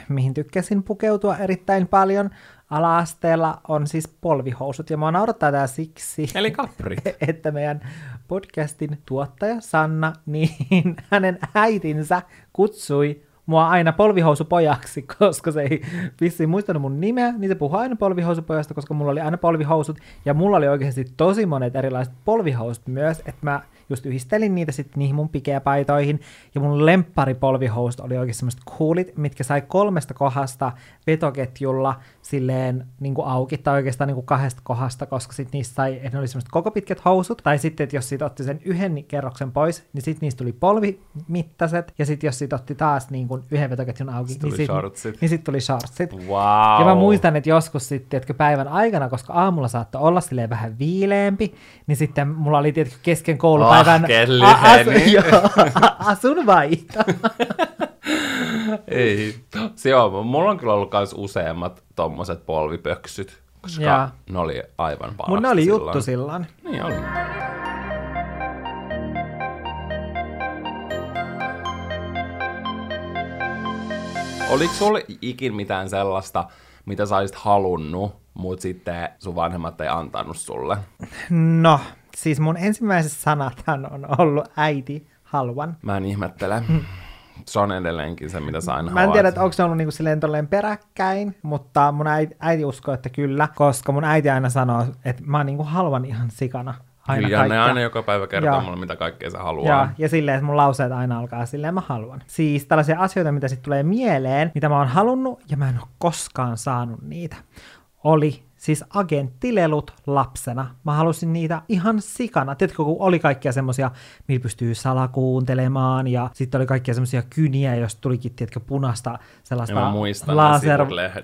mihin tykkäsin pukeutua erittäin paljon ala-asteella, on siis polvihousut. Ja mua naurattaa tää siksi, Eli kapri. että meidän podcastin tuottaja Sanna, niin hänen äitinsä kutsui mua aina polvihousupojaksi, koska se ei vissiin muistanut mun nimeä, niin se puhui aina polvihousupojasta, koska mulla oli aina polvihousut, ja mulla oli oikeasti tosi monet erilaiset polvihousut myös, että mä just yhdistelin niitä sitten niihin mun pikeäpaitoihin, ja mun lempparipolvihousut oli oikein semmoiset coolit, mitkä sai kolmesta kohdasta vetoketjulla silleen niin kuin auki, tai oikeastaan niin kuin kahdesta kohdasta, koska sitten niistä sai, että ne oli semmoiset koko pitkät housut, tai sitten, että jos siitä otti sen yhden kerroksen pois, niin sitten niistä tuli polvimittaiset, ja sitten jos siitä otti taas niin kuin yhden vetoketjun auki, niin sitten niin sit tuli shortsit. Wow. Ja mä muistan, että joskus sitten, että päivän aikana, koska aamulla saattoi olla silleen vähän viileempi, niin sitten mulla oli tietenkin kesken koulupäivän oh, a- asu- joo, asun vaihto. Ei. Se joo, mulla on kyllä ollut myös useammat tommoset polvipöksyt, koska ja. ne oli aivan parasta Mun ne oli silloin. juttu silloin. Niin oli. Oliko sulla ikin mitään sellaista, mitä sä olisit halunnut, mutta sitten sun vanhemmat ei antanut sulle? No, siis mun ensimmäiset sanathan on ollut äiti, haluan. Mä en ihmettele. Mm se on edelleenkin se, mitä sä aina Mä en tiedä, että onko se ollut niinku silleen peräkkäin, mutta mun äiti, äiti uskoo, että kyllä, koska mun äiti aina sanoo, että mä niinku haluan ihan sikana aina ja ne aina joka päivä kertoo ja. mulle, mitä kaikkea se haluaa. Ja, ja silleen, että mun lauseet aina alkaa silleen, mä haluan. Siis tällaisia asioita, mitä sitten tulee mieleen, mitä mä oon halunnut, ja mä en ole koskaan saanut niitä, oli siis agenttilelut lapsena. Mä halusin niitä ihan sikana. Tiedätkö, kun oli kaikkia semmosia, millä pystyy salakuuntelemaan, ja sitten oli kaikkia semmosia kyniä, jos tulikin, tiedätkö, punasta sellaista ja mä muistan laser...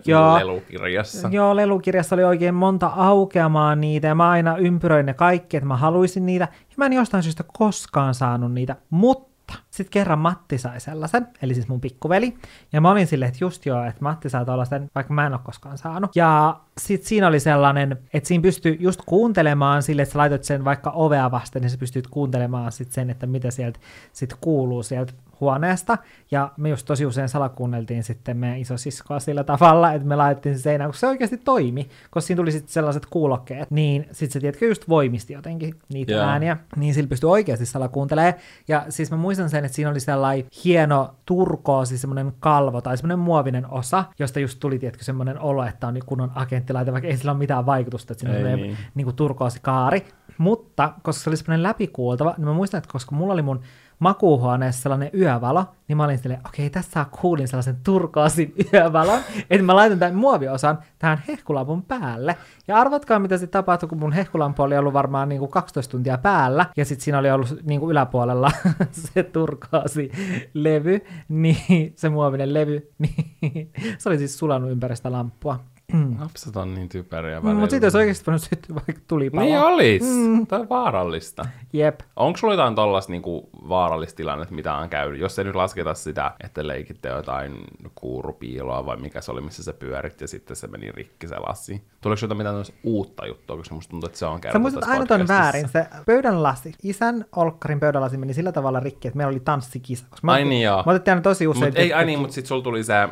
joo, lelukirjassa. Joo, lelukirjassa oli oikein monta aukeamaan niitä, ja mä aina ympyröin ne kaikki, että mä haluaisin niitä, ja mä en jostain syystä koskaan saanut niitä, mutta sitten kerran Matti sai sellaisen, eli siis mun pikkuveli. Ja mä olin silleen, että just joo, että Matti saa tuollaisen, vaikka mä en ole koskaan saanut. Ja sitten siinä oli sellainen, että siinä pystyy just kuuntelemaan sille, että sä laitat sen vaikka ovea vasten, niin sä pystyt kuuntelemaan sitten sen, että mitä sieltä sitten kuuluu sieltä huoneesta, ja me just tosi usein salakuunneltiin sitten meidän isosiskoa sillä tavalla, että me laitettiin se seinään, kun se oikeasti toimi, koska siinä tuli sitten sellaiset kuulokkeet, niin sitten se tiedätkö just voimisti jotenkin niitä yeah. ääniä, niin sillä pystyi oikeasti salakuuntelemaan, ja siis mä muistan sen, että siinä oli sellainen hieno turkoosi, semmoinen kalvo tai semmoinen muovinen osa, josta just tuli, tiedätkö, semmoinen olo, että on niin kunnon agenttilaite, vaikka ei sillä ole mitään vaikutusta, että siinä on niin. niin turkoosi kaari, mutta koska se oli semmoinen läpikuultava, niin mä muistan, että koska mulla oli mun makuuhuoneessa sellainen yövalo, niin mä olin silleen, okei, okay, tässä kuulin sellaisen turkoosin yövalon, että mä laitan tämän muoviosan tähän hehkulampun päälle. Ja arvatkaa, mitä sitten tapahtui, kun mun hehkulampu oli ollut varmaan niin kuin 12 tuntia päällä, ja sitten siinä oli ollut niin kuin yläpuolella se turkoosi levy, niin se muovinen levy, niin se oli siis sulanut ympäri sitä lamppua. Mm. Lapset on niin typeriä välillä. Mm, mutta sitten olisi oikeasti voinut syttyä vaikka tulipalo. Niin olis. Mm. Tämä on vaarallista. Jep. Onko sulla jotain tollasta niinku vaarallista tilannetta, mitä on käynyt? Jos ei nyt lasketa sitä, että leikitte jotain kuurupiiloa vai mikä se oli, missä se pyörit ja sitten se meni rikki se lassi. Tuleeko jotain mitään uutta juttua, koska musta tuntuu, että se on kerrottu Sä muistat aina ton väärin. Se pöydän lasi, isän olkkarin pöydän lasi meni sillä tavalla rikki, että meillä oli tanssikisa. Koska ai niin joo. Mä otettiin aina tosi usein. Mut ei, ai niin, mutta sitten sulla tuli se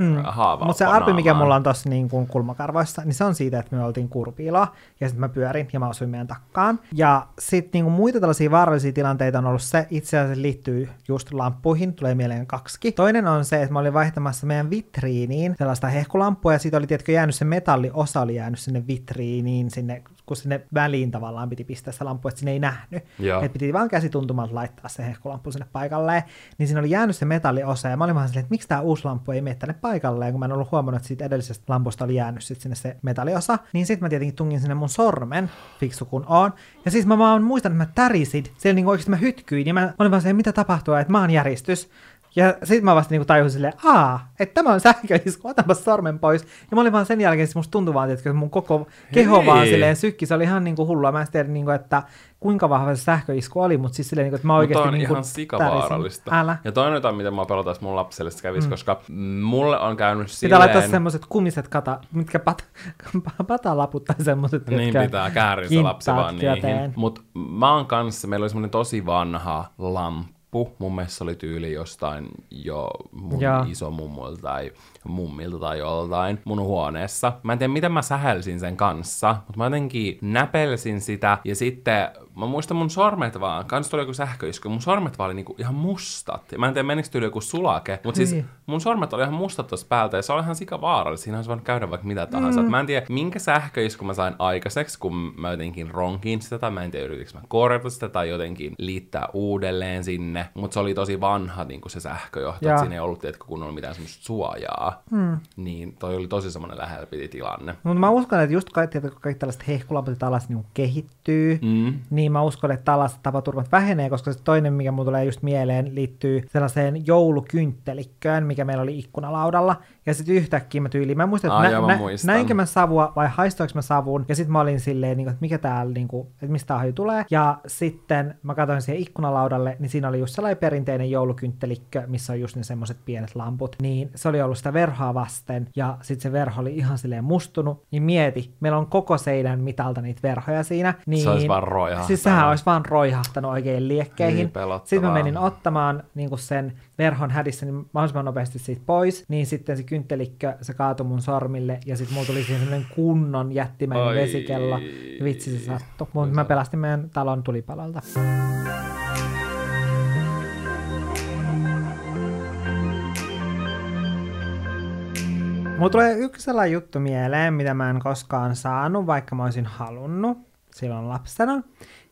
mm. haava Mutta se arpi, mikä mulla on tuossa niin kuin kulmakarvoissa, niin se on siitä, että me oltiin kurpiiloa, ja sitten mä pyörin, ja mä osuin meidän takkaan. Ja sitten niin kuin muita tällaisia vaarallisia tilanteita on ollut se, itse asiassa liittyy just lamppuihin, tulee mieleen kaksi. Toinen on se, että mä olin vaihtamassa meidän vitriiniin sellaista hehkulampua, ja siitä oli tietkö jäänyt se metalliosa oli jäänyt sinne vitriiniin, sinne kun sinne väliin tavallaan piti pistää se lamppu, että sinne ei nähnyt. Että piti vaan käsituntumalta laittaa se hehkulamppu sinne paikalleen. Niin siinä oli jäänyt se metalliosa, ja mä olin vaan silleen, että miksi tämä uusi lamppu ei mene tänne paikalleen, kun mä en ollut huomannut, että siitä edellisestä lampusta oli jäänyt sit sinne se metalliosa. Niin sitten mä tietenkin tungin sinne mun sormen, fiksu kun on. Ja siis mä vaan muistan, että mä tärisin, siellä niinku oikeasti mä hytkyin, ja mä, mä olin vaan se, mitä tapahtuu, että mä oon järjestys. Ja sitten mä vasta niinku tajusin silleen, aa, että tämä on sähköisku, otanpa sormen pois. Ja mä olin vaan sen jälkeen, musta tuntui vaan, että mun koko keho Hei. vaan silleen sykki, se oli ihan niinku hullua. Mä en tiedä, niinku, että kuinka vahva se sähköisku oli, mutta siis silleen, niinku, että mä oikeasti Mutta on niinku ihan sikavaarallista. Älä. Ja toinen jotain, miten mä pelotaan, mun lapselle se kävisi, mm. koska mulle on käynyt silleen... Pitää laittaa semmoiset kumiset kata, mitkä pat, patalaput tai semmoiset, Niin pitää käärin se lapsi vaan niihin. Mutta mä oon kanssa, meillä oli semmoinen tosi vanha lamppu lippu. Mun mielestä se oli tyyli jostain jo mun ja. isomummulta tai mummilta tai joltain mun huoneessa. Mä en tiedä, miten mä sähelsin sen kanssa, mutta mä jotenkin näpelsin sitä ja sitten mä muistan mun sormet vaan, kans tuli joku sähköisku, mun sormet vaan oli niinku ihan mustat. Ja mä en tiedä, menikö tyyli joku sulake, mutta siis niin. mun sormet oli ihan mustat tuossa päältä ja se oli ihan sika vaarallista. Siinä olisi voinut käydä vaikka mitä tahansa. Mm. Mä en tiedä, minkä sähköisku mä sain aikaiseksi, kun mä jotenkin ronkin sitä, tai mä en tiedä, yritikö mä korjata sitä tai jotenkin liittää uudelleen sinne. Mutta se oli tosi vanha niin kuin se sähköjohto, että siinä ei ollut tiedätkö, kunnolla mitään semmoista suojaa. Mm. Niin toi oli tosi semmoinen lähellä piti tilanne. Mutta mä uskon, että just kaikki, kaikki tällaiset hehkulamput ja tällaiset niin kehittyy, mm. niin mä uskon, että tällaiset tapaturmat vähenee, koska se toinen, mikä mulle tulee just mieleen, liittyy sellaiseen joulukynttelikköön, mikä meillä oli ikkunalaudalla. Ja sitten yhtäkkiä mä tyyliin, mä muistan, että Ai, nä, mä nä, näinkö mä savua vai haistoinko mä savun. Ja sitten mä olin silleen, niin kuin, että mikä täällä, niin kuin, että mistä tämä tulee. Ja sitten mä katsoin siihen ikkunalaudalle, niin siinä oli just sellainen perinteinen joulukynttelikö, missä on just ne semmoiset pienet lamput. Niin se oli ollut sitä verhoa vasten, ja sitten se verho oli ihan silleen mustunut. Niin mieti, meillä on koko seinän mitalta niitä verhoja siinä. Niin, se olisi vaan roihahtanut. Siis sehän olisi vaan roihahtanut oikein liekkeihin. Niin, sitten mä menin ottamaan niin kuin sen verhon hädissä niin mahdollisimman nopeasti siitä pois, niin sitten se kynttelikkö, se kaatui mun sormille, ja sitten mulla tuli siihen semmoinen kunnon jättimäinen vesikello. Vitsi se sattui. Mutta mä pelastin meidän talon tulipalolta. Mulla tulee yksi sellainen juttu mieleen, mitä mä en koskaan saanut, vaikka mä olisin halunnut silloin lapsena.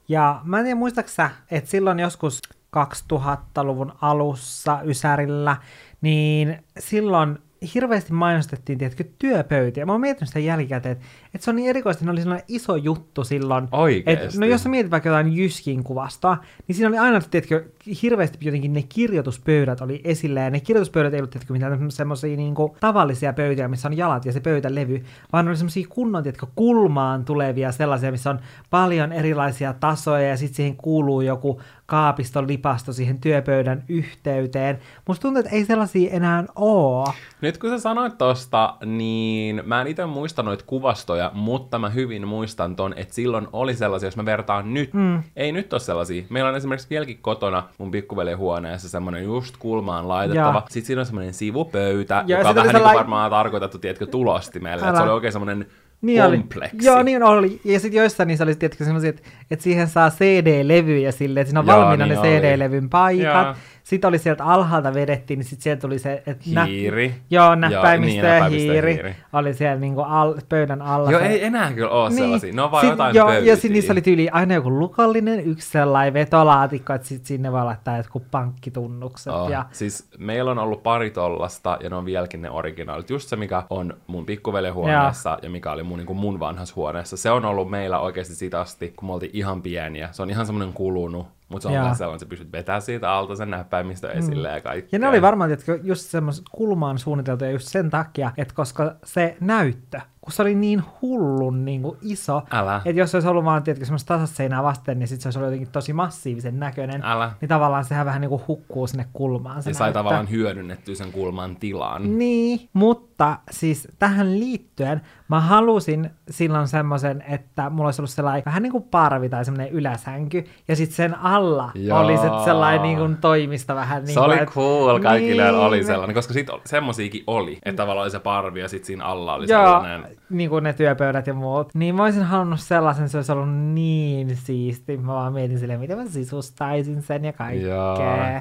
Ja mä en tiedä, muistaaksä, että silloin joskus 2000-luvun alussa Ysärillä, niin silloin hirveästi mainostettiin, tiedätkö, työpöytiä. Mä oon miettinyt sitä jälkikäteen, että, että se on niin erikoisesti, ne oli sellainen iso juttu silloin. Oikeesti? Että, no jos sä mietit vaikka jotain Jyskin kuvastoa, niin siinä oli aina, tiedätkö, hirveästi jotenkin ne kirjoituspöydät oli esillä, ja ne kirjoituspöydät ei ollut, tiedätkö, mitään semmoisia niin tavallisia pöytiä, missä on jalat ja se pöytälevy, vaan oli semmoisia kunnon, tiedätkö, kulmaan tulevia sellaisia, missä on paljon erilaisia tasoja, ja sitten siihen kuuluu joku kaapiston lipasto siihen työpöydän yhteyteen. Musta tuntuu, että ei sellaisia enää oo. Nyt kun sä sanoit tosta, niin mä en itse muista noita kuvastoja, mutta mä hyvin muistan ton, että silloin oli sellaisia, jos mä vertaan nyt. Mm. Ei nyt ole sellaisia. Meillä on esimerkiksi vieläkin kotona mun pikkuveljen huoneessa semmoinen just kulmaan laitettava. Ja. Sitten siinä on semmoinen sivupöytä, ja joka on vähän niin kuin varmaan tarkoitettu, tiedätkö, tulostimelle. Että se oli oikein semmoinen niin kompleksi. Oli. Joo, niin oli. Ja sitten joissain niissä oli tietenkin semmoisia, että, että siihen saa CD-levyjä silleen, että siinä on Joo, valmiina niin ne CD-levyn paikat. Joo. Sitten oli sieltä alhaalta vedettiin, niin sitten sieltä tuli se, että hiiri. Nä, joo, näppäimistö niin, ja hiiri, hiiri, oli siellä niinku al, pöydän alla. Joo, se. ei enää kyllä ole niin. sellaisia, ne on vaan sit, jotain joo, Ja sitten niissä oli tyyli aina joku lukollinen, yksi sellainen vetolaatikko, että sitten sinne voi laittaa jotkut pankkitunnukset. Oh, ja... Siis meillä on ollut pari tollasta, ja ne on vieläkin ne originaalit. Just se, mikä on mun pikkuvelen huoneessa, ja. ja mikä oli mun, niin kuin mun vanhassa huoneessa. Se on ollut meillä oikeasti siitä asti, kun me oltiin ihan pieniä. Se on ihan semmoinen kulunut mutta se on taas sellainen, että sä pystyt vetämään siitä alta sen näppäimistö mm. esille ja kaikkea. Ja ne oli varmaan että just semmoiset kulmaan suunniteltuja just sen takia, että koska se näyttö kun se oli niin hullun niin kuin iso, Älä. että jos se olisi ollut vaan tietenkin semmoista tasaseinää vasten, niin sitten se olisi ollut jotenkin tosi massiivisen näköinen. Älä. Niin tavallaan sehän vähän niin kuin hukkuu sinne kulmaan. Se Ja sai tavallaan hyödynnettyä sen kulman tilan. Niin, mutta siis tähän liittyen mä halusin silloin semmoisen, että mulla olisi ollut sellainen vähän niin kuin parvi tai semmoinen yläsänky, ja sitten sen alla Joo. oli se sellainen niin kuin toimista vähän niin Se kuin, oli et- cool, kaikille niin, oli sellainen, koska sit semmosiakin oli, että tavallaan oli se parvi ja sit siinä alla oli Joo, sellainen. Niin kuin ne työpöydät ja muut. Niin mä olisin halunnut sellaisen, se olisi ollut niin siisti. Mä vaan mietin silleen, miten mä sisustaisin sen ja kaikkea. Joo,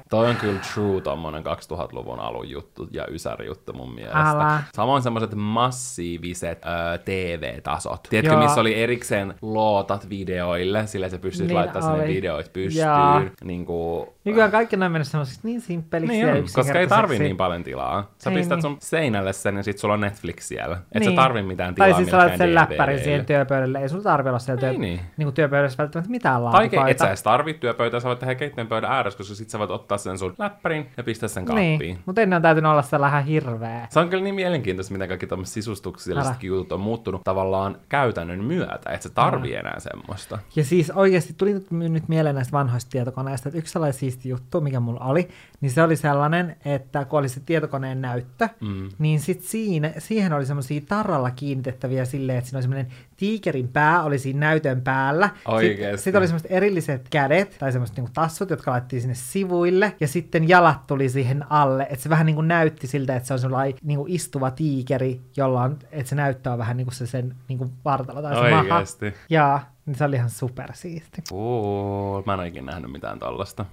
toi on kyllä true tommonen 2000-luvun alun juttu ja ysäri juttu mun mielestä. Älä. Samoin semmoiset massiiviset ö, TV-tasot. Tiedätkö, Joo. missä oli erikseen lootat videoille, sillä sä pystyt Niin laittamaan sinne videoit Joo. pystyyn. Niin kuin, Nykyään kaikki on mennyt semmoisiksi niin simppeliksi niin ja on, koska ei tarvi niin paljon tilaa. Sä Ei pistät niin. sun seinälle sen ja sit sulla on Netflix siellä. Et Niin. sä tarvi mitään tilaa Tai siis laitat sen läppärin siihen työpöydälle. Ei sulla tarvi olla siellä työ, niin. niin kuin työpöydässä välttämättä mitään Tai laatikoita. et sä edes tarvit työpöytää, sä voit tehdä keittiön pöydän ääressä, koska sit sä voit ottaa sen sun läppärin ja pistää sen kaappiin. Niin, mutta ennen on täytynyt olla sellainen hirveä. Se on kyllä niin mielenkiintoista, miten kaikki tuommoiset sisustukselliset jutut on muuttunut tavallaan käytännön myötä, että se tarvii enää semmoista. Ja siis oikeasti tuli nyt, nyt mieleen näistä vanhoista tietokoneista, että yksi sellainen siisti juttu, mikä mulla oli, niin se oli sellainen, että kun oli se tietokoneen näyttö, Mm. niin sit siinä, siihen oli semmoisia tarralla kiinnitettäviä silleen, että siinä oli semmoinen tiikerin pää oli siinä näytön päällä. Sitten sit oli semmoiset erilliset kädet tai semmoiset niinku tassut, jotka laitettiin sinne sivuille ja sitten jalat tuli siihen alle, että se vähän niinku näytti siltä, että se on sellainen niinku istuva tiikeri, jolla on, että se näyttää vähän niinku se sen niinku vartalo tai se maha. Ja niin se oli ihan supersiisti. Cool. Mä en ole ikinä nähnyt mitään tollasta.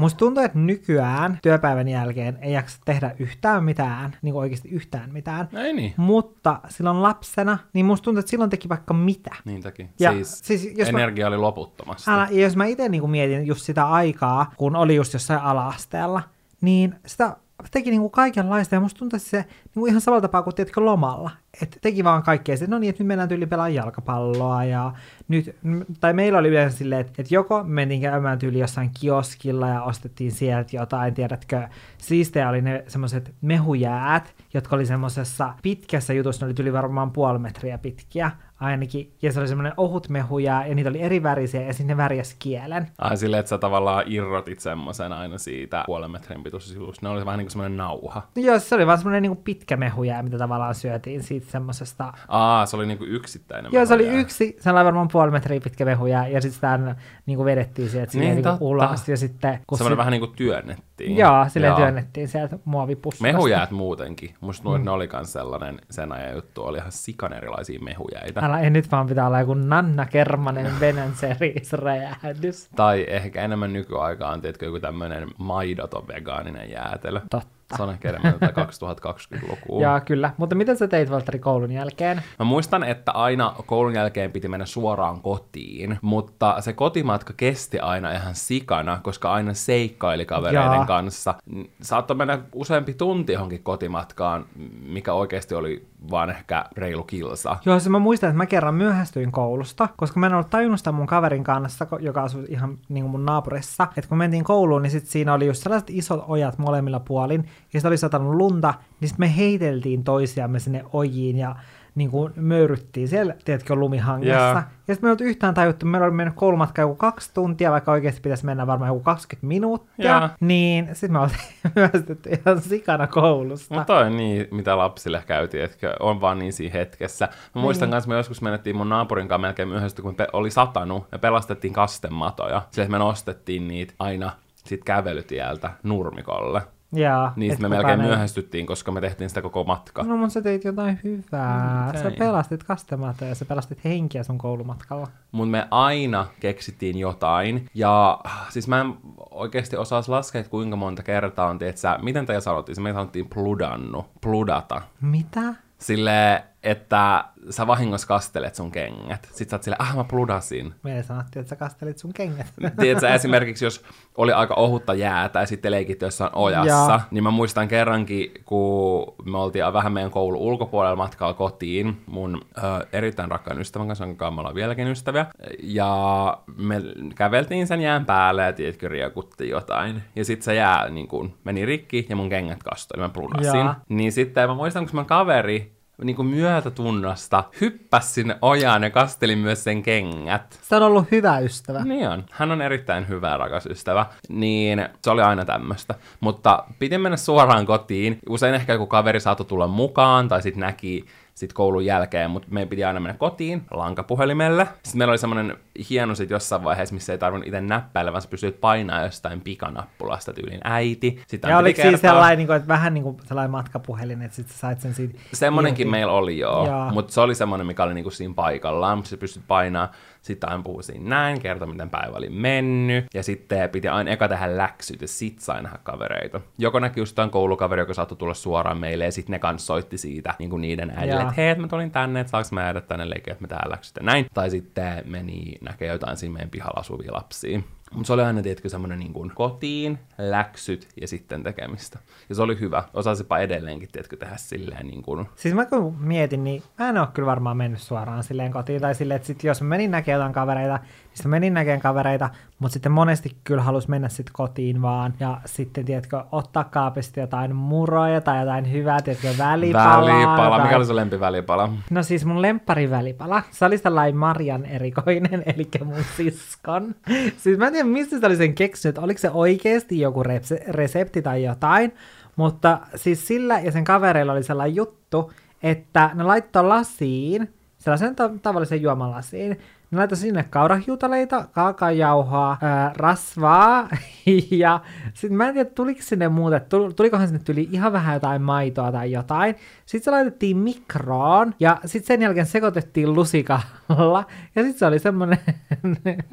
Musta tuntuu, että nykyään työpäivän jälkeen ei jaksa tehdä yhtään mitään, niin kuin oikeasti yhtään mitään. Ei niin. Mutta silloin lapsena, niin musta tuntuu, että silloin teki vaikka mitä. Niin teki. Ja siis, siis jos mä- energia oli loputtomasti. Älä, ja jos mä itse niin mietin just sitä aikaa, kun oli just jossain ala-asteella, niin sitä teki niin kuin kaikenlaista, ja musta tuntuu, että se niin kuin ihan samalla tapaa kuin tiedätkö, lomalla. Että teki vaan kaikkea, että no niin, että nyt mennään tyyli pelaamaan jalkapalloa, ja nyt, tai meillä oli yleensä silleen, että, että joko mentiin käymään tyyli jossain kioskilla ja ostettiin sieltä jotain, tiedätkö, siistejä oli ne semmoiset mehujäät, jotka oli semmoisessa pitkässä jutussa, ne oli tyyli varmaan puoli metriä pitkiä, ainakin, ja se oli semmoinen ohut mehujää, ja niitä oli eri värisiä, ja sitten ne värjäs kielen. Ai silleen, että sä tavallaan irrotit semmoisen aina siitä puolen metrin pituisesta. Ne oli vähän niin kuin semmoinen nauha. Joo, se oli vaan semmoinen niinku pitkä mehujää, mitä tavallaan syötiin siitä semmosesta. Aa, se oli niinku yksittäinen. Joo, se oli yksi, sellainen varmaan puoli metriä pitkä mehujää, ja sitten sitä niinku vedettiin sieltä Niin, niin, totta. ulos, ja sitten... Kun Semmoinen se, vähän niin kuin työnnettiin. Joo, silleen työnnettiin sieltä muovipussasta. Mehujäät muutenkin. Musta mm. ne oli kans sellainen, sen ajan juttu oli ihan sikan erilaisia mehujäitä. Älä, ei nyt vaan pitää olla joku Nanna Kermanen Series räjähdys. Tai ehkä enemmän nykyaikaan, tiedätkö, joku tämmöinen maidoton vegaaninen jäätelö. Totta. On ehkä enemmän tätä 2020-lukua. Joo, kyllä. Mutta miten sä teit, Valtteri, koulun jälkeen? Mä muistan, että aina koulun jälkeen piti mennä suoraan kotiin, mutta se kotimatka kesti aina ihan sikana, koska aina seikkaili kavereiden Jaa. kanssa. Saattoi mennä useampi tunti johonkin kotimatkaan, mikä oikeasti oli vaan ehkä reilu kilsa. Joo, se mä muistan, että mä kerran myöhästyin koulusta, koska mä en ollut tajunnut sitä mun kaverin kanssa, joka asui ihan niin kuin mun naapurissa. Että kun mentiin kouluun, niin sit siinä oli just sellaiset isot ojat molemmilla puolin, ja sitten oli satanut lunta, niin sitten me heiteltiin toisiamme sinne ojiin ja niin kuin möyryttiin siellä, tiedätkö, lumihangessa. Joo. Ja sitten me ei yhtään tajuttu, meillä oli mennyt koulumatka joku kaksi tuntia, vaikka oikeasti pitäisi mennä varmaan joku 20 minuuttia. Joo. Niin sitten me oltiin myöhästytty ihan sikana koulusta. Mutta toi on niin, mitä lapsille käytiin, että on vaan niin siinä hetkessä. Mä muistan Niin. kanssa, me joskus menettiin mun naapurin kanssa melkein myöhäisesti, kun oli satanut, ja pelastettiin kastematoja. Sillä että me nostettiin niitä aina sit kävelytieltä nurmikolle. Jaa, Niin me melkein ei- myöhästyttiin, koska me tehtiin sitä koko matka. No, mutta sä teit jotain hyvää. Mm, sä pelastit kastemata ja sä pelastit henkiä sun koulumatkalla. Mutta me aina keksittiin jotain. Ja siis mä en oikeasti osaa laskea, että kuinka monta kertaa on, tietsä, miten teillä sanottiin? Se me sanottiin pludannu, pludata. Mitä? Sille että sä vahingossa kastelet sun kengät. Sitten sä oot silleen, ah mä pludasin. Me sanottiin, että sä kastelit sun kengät. Tiedätkö, esimerkiksi jos oli aika ohutta jäätä ja sitten leikit jossain ojassa, Joo. niin mä muistan kerrankin, kun me oltiin vähän meidän koulun ulkopuolella matkalla kotiin, mun ö, erittäin rakkaan ystävän kanssa, jonka me ollaan vieläkin ystäviä, ja me käveltiin sen jään päälle ja tiedätkö, riekuttiin jotain. Ja sitten se jää niin kun, meni rikki ja mun kengät kastoi, ja mä pludasin. Joo. Niin sitten mä muistan, kun mun kaveri niin kuin myötätunnosta hyppäsi sinne ojaan ja kasteli myös sen kengät. Se on ollut hyvä ystävä. Niin on. Hän on erittäin hyvä rakas ystävä. Niin se oli aina tämmöistä. Mutta piti mennä suoraan kotiin. Usein ehkä joku kaveri saattoi tulla mukaan tai sitten näki sit koulun jälkeen, mutta meidän piti aina mennä kotiin lankapuhelimelle. Sitten meillä oli semmoinen hieno sit jossain vaiheessa, missä ei tarvinnut itse näppäillä, vaan sä pystyt painaa jostain pikanappulasta tyylin äiti. Sitten Ja oliko siinä kertoa- sellainen, niin kuin, että vähän niin kuin sellainen matkapuhelin, että sitten sait sen siitä Semmonenkin irti? meillä oli joo, Joo. mutta se oli semmoinen, mikä oli niinku siinä paikallaan, mutta sä pystyt painaa, sitten aina puhuu siinä näin, kertoa miten päivä oli mennyt, ja sitten piti aina eka tehdä läksyt, ja sit sai nähdä kavereita. Joko näki just jotain koulukaveri, joka saattoi tulla suoraan meille, ja sitten ne kanssa soitti siitä niinku niiden äidille, että hei, että mä tulin tänne, että saaks mä jäädä tänne leikkiä, että me täällä läksyt ja näin. Tai sitten meni näkee jotain siinä meidän pihalla asuvia lapsia. Mutta se oli aina, tiedätkö, semmoinen niin kuin kotiin, läksyt ja sitten tekemistä. Ja se oli hyvä. Osasipa edelleenkin, tiedätkö, tehdä silleen niin kuin... Siis mä kun mietin, niin mä en ole kyllä varmaan mennyt suoraan silleen kotiin. Tai silleen, että sit jos menin näkemään jotain kavereita, sitten menin näkemään kavereita, mutta sitten monesti kyllä halus mennä sitten kotiin vaan. Ja sitten, tiedätkö, ottaa kaapista jotain muroja tai jotain hyvää, tiedätkö, välipalaa. Välipala. tai- Mikä oli sun lempivälipala? No siis mun lemppari-välipala. Se oli sellainen Marian erikoinen, eli mun siskon. Siis mä en tiedä, mistä se oli sen keksinyt. Oliko se oikeasti joku repse- resepti tai jotain. Mutta siis sillä ja sen kavereilla oli sellainen juttu, että ne laittoi lasiin, sellaisen ta- tavallisen juomalasiin, ne laittoi sinne kaurahiutaleita, kaakaojauhoa, ää, rasvaa ja sitten mä en tiedä, tuliko sinne muuta, tul- tulikohan sinne tuli ihan vähän jotain maitoa tai jotain. Sitten se laitettiin mikroon ja sitten sen jälkeen sekoitettiin lusikalla ja sitten se oli semmoinen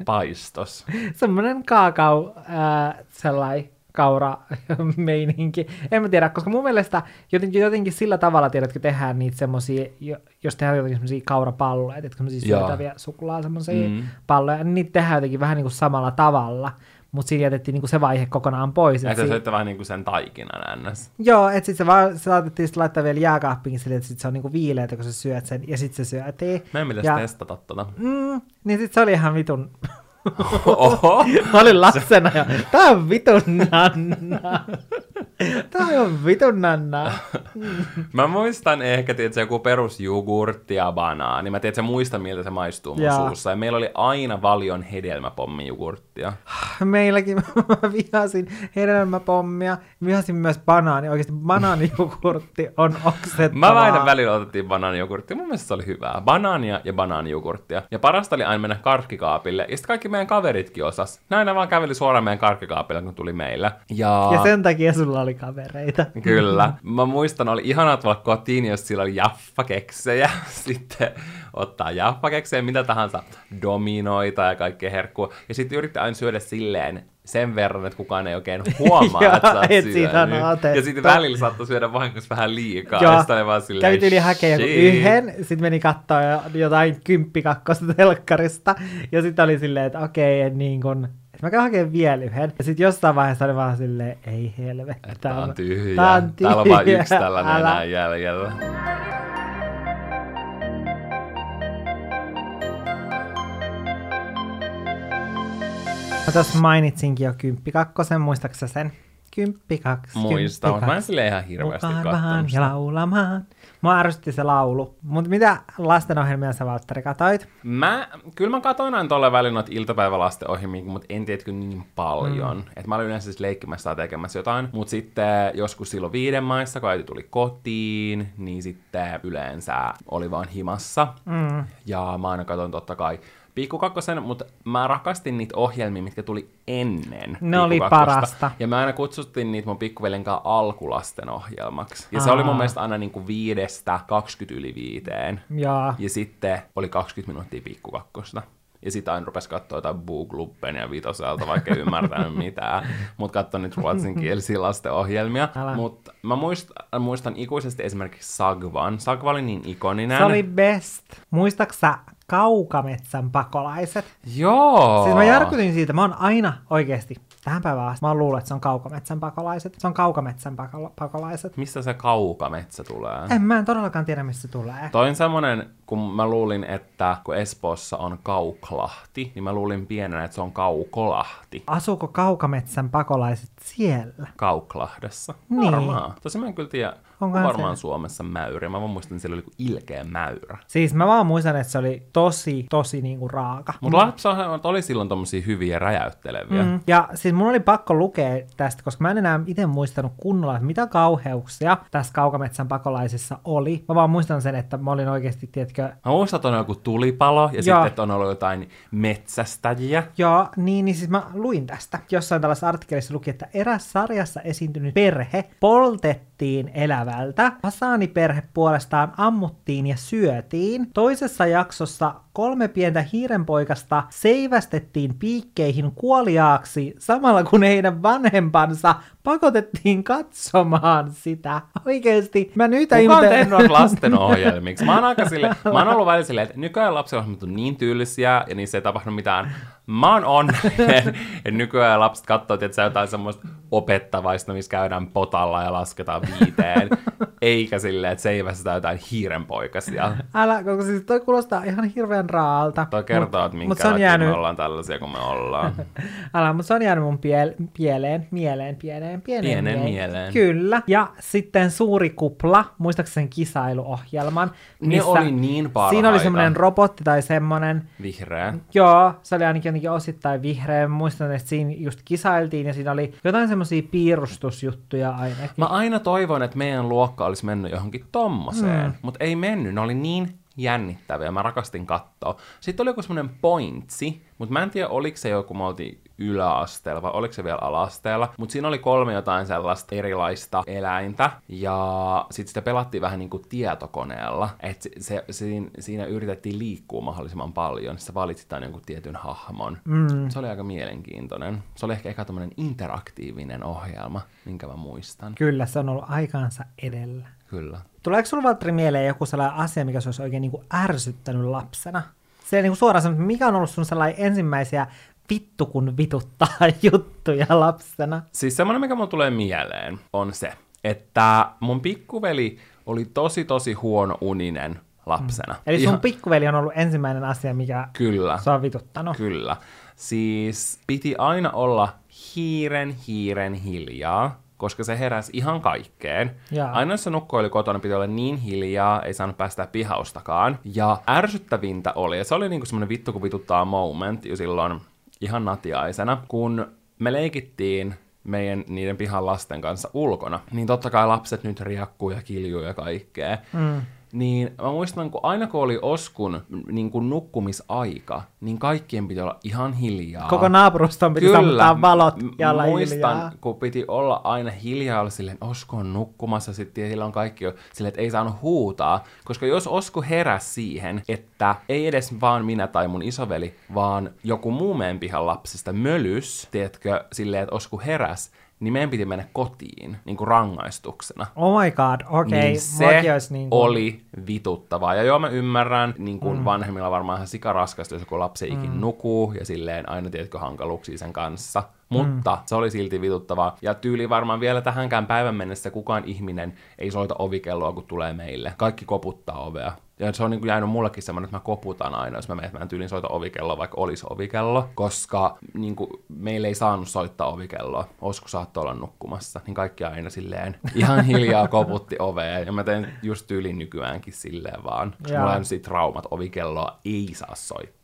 Paistos. semmoinen kaakao, ää, sellainen kaura meininki. En mä tiedä, koska mun mielestä jotenkin, jotenkin sillä tavalla, tiedätkö, tehdään niitä semmosia, jo- jos tehdään jotenkin semmosia kaurapalloja, tiedätkö, semmosia Joo. syötäviä suklaa semmosia Mm. palloja, niin niitä tehdään jotenkin vähän niin kuin samalla tavalla, mutta siinä jätettiin niin kuin se vaihe kokonaan pois. et Että si- se söitte vähän niin kuin sen taikinan ns. Joo, että sitten se vaan se laitettiin sit laittaa vielä jääkaappiin silleen, että sit se on niinku viileätä, kun sä syöt sen, ja sitten se syötiin. Meidän pitäisi Ja- testata tota. Mm, niin sit se oli ihan vitun... Oho! Mä olin lapsena ja tää on vitun nanna. Tää on vitun nanna. Mä muistan ehkä, että joku perus jogurtti ja banaani. Mä tiedän, että se muista, miltä se maistuu mun Joo. suussa. Ja meillä oli aina valion hedelmäpommi jogurttia. Meilläkin mä vihasin hedelmäpommia, vihasin myös banaani. Oikeasti banaanijogurtti on oksettavaa. Mä aina välillä otettiin banaanijogurttia. Mun mielestä se oli hyvää. Banaania ja banaanijogurttia. Ja parasta oli aina mennä karkkikaapille. Ja sitten kaikki meidän kaveritkin osas. Ne aina vaan käveli suoraan meidän karkkikaapille, kun tuli meillä. Ja, Ja sen takia sulla oli kavereita. Kyllä. Mä muistan, oli ihanaa tulla kotiin, jos sillä oli jaffakeksejä. Sitten ottaa jaffakeksejä, mitä tahansa, dominoita ja kaikkea herkkua. Ja sitten yrittää aina syödä silleen sen verran, että kukaan ei oikein huomaa, Joo, että sä oot et syönyt. Ja sitten välillä saattoi syödä vahingossa vähän liikaa. Joo. Ja vaan silleen, Kävit yli shit. yhden, sitten meni katsoa jo- jotain kymppikakkosta telkkarista, ja sitten oli silleen, että okei, okay, niin kun, että mä käyn hakemaan vielä yhden. Ja sitten jossain vaiheessa oli vaan silleen, ei helvetti. Tää on tyhjä. Tää on tyhjä. Täällä on vain yksi tällainen Älä. enää jäljellä. Tuossa mainitsinkin jo kymppikakkosen, muistaaksä sen? Kymppikaks, Muistan, mutta mä en sille ihan hirveästi Mukaan katsonut ja laulamaan. Mua ärsytti se laulu. Mutta mitä lastenohjelmia sä Valtteri katoit? Mä, kyllä mä katoin aina tuolle välillä noita iltapäivälasten ohjelmia, mutta en tiedätkö niin paljon. Mm. Et mä olin yleensä siis leikkimässä tai tekemässä jotain. Mutta sitten joskus silloin viiden maissa, kun äiti tuli kotiin, niin sitten yleensä oli vaan himassa. Mm. Ja mä aina katsoin totta kai Pikkukakkosen, mutta mä rakastin niitä ohjelmia, mitkä tuli ennen Ne oli parasta. Ja mä aina kutsuttiin niitä mun pikkuvelen kanssa alkulasten ohjelmaksi. Ja se Aa. oli mun mielestä aina niinku viidestä 20 yli viiteen. Joo. Ja sitten oli 20 minuuttia pikkukakkosta. Ja sitten aina rupesi katsoa jotain Booglubben ja Vitoselta, vaikka ei ymmärtänyt mitään. Mutta katsoin nyt ruotsinkielisiä lastenohjelmia. Älä. Mutta mä muistan, muistan ikuisesti esimerkiksi Sagvan. Sagva oli niin ikoninen. Se oli best. Muistaksä Kaukametsän pakolaiset? Joo! Siis mä järkytyin siitä, mä oon aina oikeesti tähän päivään asti, mä luullut, että se on Kaukametsän pakolaiset. Se on Kaukametsän pakolaiset. Mistä se kaukametsä tulee? En mä en todellakaan tiedä, missä se tulee. Toi on semmonen, kun mä luulin, että kun Espoossa on Kauklahti, niin mä luulin pienenä, että se on Kaukolahti. Asuuko Kaukametsän pakolaiset siellä? Kauklahdessa. Niin. Varmaan. Tosi mä en kyllä tiedä. Onkohan varmaan se? Suomessa mäyri. Mä vaan muistan, että siellä oli ilkeä mäyrä. Siis mä vaan muistan, että se oli tosi, tosi niinku raaka. Mutta lapsenohjelmat oli silloin tommosia hyviä räjäytteleviä. Mm. Ja siis mun oli pakko lukea tästä, koska mä en enää itse muistanut kunnolla, että mitä kauheuksia tässä Kaukametsän pakolaisissa oli. Mä vaan muistan sen, että mä olin oikeasti, tiedätkö, Mä muistan, että on joku tulipalo ja Joo. sitten, että on ollut jotain metsästäjiä. Joo, niin, niin siis mä luin tästä. Jossain tällaisessa artikkelissa luki, että eräs sarjassa esiintynyt perhe poltettiin elävältä. Fasaaniperhe puolestaan ammuttiin ja syötiin. Toisessa jaksossa kolme pientä hiirenpoikasta seivästettiin piikkeihin kuoliaaksi samalla kun heidän vanhempansa pakotettiin katsomaan sitä. Oikeesti, mä nyt Kuka on tehnyt lastenohjelmiksi? Mä oon aika sille, mä oon ollut välillä silleen, että nykyään lapsenohjelmat on niin tyylisiä ja niissä ei tapahdu mitään. Mä oon onnellinen, että nykyään lapset katsoo, että jotain semmoista opettavaista, missä käydään potalla ja lasketaan viiteen. Eikä silleen, että seivästetään jotain hiirenpoikasia. Älä, koska siis toi kuulostaa ihan hirveän raalta. Toi kertoo, että mut minkä se on jäänyt, me ollaan tällaisia kuin me ollaan. Älä, mutta se on jäänyt mun piel, pieleen, mieleen, pieneen, pieneen, Pienen mieleen. Kyllä. Ja sitten Suuri kupla, muistaakseni sen kisailuohjelman. Ne oli niin parhaita. Siinä oli semmoinen robotti tai semmoinen, Vihreä. joo, se oli ainakin jotenkin osittain vihreä. Muistan, että siinä just kisailtiin ja siinä oli jotain semmoisia piirustusjuttuja ainakin. Mä aina toivon, että meidän luokka olisi mennyt johonkin tommoseen, mm. mutta ei mennyt. Ne oli niin jännittäviä. Mä rakastin katsoa. Sitten oli joku semmoinen pointsi, mutta mä en tiedä, oliko se joku, me oltiin yläasteella vai oliko se vielä alasteella. Mutta siinä oli kolme jotain sellaista erilaista eläintä. Ja sitten sitä pelattiin vähän niin kuin tietokoneella. Että se, se, siinä, siinä yritettiin liikkua mahdollisimman paljon. Sitten valitsit aina jonkun tietyn hahmon. Mm. Se oli aika mielenkiintoinen. Se oli ehkä eka tämmöinen interaktiivinen ohjelma, minkä mä muistan. Kyllä, se on ollut aikaansa edellä. Kyllä. Tuleeko sulla Valtteri mieleen joku sellainen asia, mikä se olisi oikein niin kuin ärsyttänyt lapsena? Se niin kuin suoraan sanoen, mikä on ollut sun sellainen ensimmäisiä vittu kun vituttaa juttuja lapsena? Siis semmoinen, mikä mun tulee mieleen, on se, että mun pikkuveli oli tosi tosi huono uninen lapsena. Mm. Eli sun pikkuveli on ollut ensimmäinen asia, mikä Kyllä, sua on vituttanut. kyllä. Siis piti aina olla hiiren, hiiren hiljaa, koska se heräsi ihan kaikkeen. Jaa. Aina jos se nukkoili kotona, piti olla niin hiljaa, ei saanut päästä pihaustakaan. Ja ärsyttävintä oli, ja se oli niinku semmoinen vittu kun vituttaa moment jo silloin ihan natiaisena, kun me leikittiin meidän niiden pihan lasten kanssa ulkona, niin totta kai lapset nyt riakkuu ja kiljuu ja kaikkea. Mm. Niin mä muistan, kun aina kun oli Oskun niin kuin nukkumisaika, niin kaikkien piti olla ihan hiljaa. Koko naapuruston piti sammuttaa valot ja olla muistan, hiljaa. kun piti olla aina hiljaa, olla silleen, Osku on nukkumassa, sitten sillä on kaikki jo silleen, että ei saanut huutaa, koska jos Osku heräsi siihen, että ei edes vaan minä tai mun isoveli, vaan joku muu meidän pihan lapsista mölys, tiedätkö, silleen, että Osku heräs, niin meidän piti mennä kotiin, niin kuin rangaistuksena. Oh my god, okei. Niin Okay. se olisi niin kuin... oli vituttavaa. Ja joo, mä ymmärrän, niin kuin mm. vanhemmilla varmaan ihan sikaraskasta, jos joku lapsi ei ikin Mm. nukuu, ja silleen aina tiedätkö hankaluuksia sen kanssa. Mutta mm. se oli silti vituttavaa. Ja tyyli varmaan vielä tähänkään päivän mennessä kukaan ihminen ei soita ovikelloa, kun tulee meille. Kaikki koputtaa ovea. Ja se on niin kuin jäänyt mullekin semmoinen, että mä koputan aina, jos mä menen, mä en tyylin soita ovikelloa, vaikka olisi ovikello, koska niin kuin, meille ei saanut soittaa ovikelloa. Osku saattoi olla nukkumassa, niin kaikki aina silleen ihan hiljaa koputti oveen. Ja mä teen just tyylin nykyäänkin silleen vaan. Jaa. mulla on sit traumat, ovikelloa ei saa soittaa.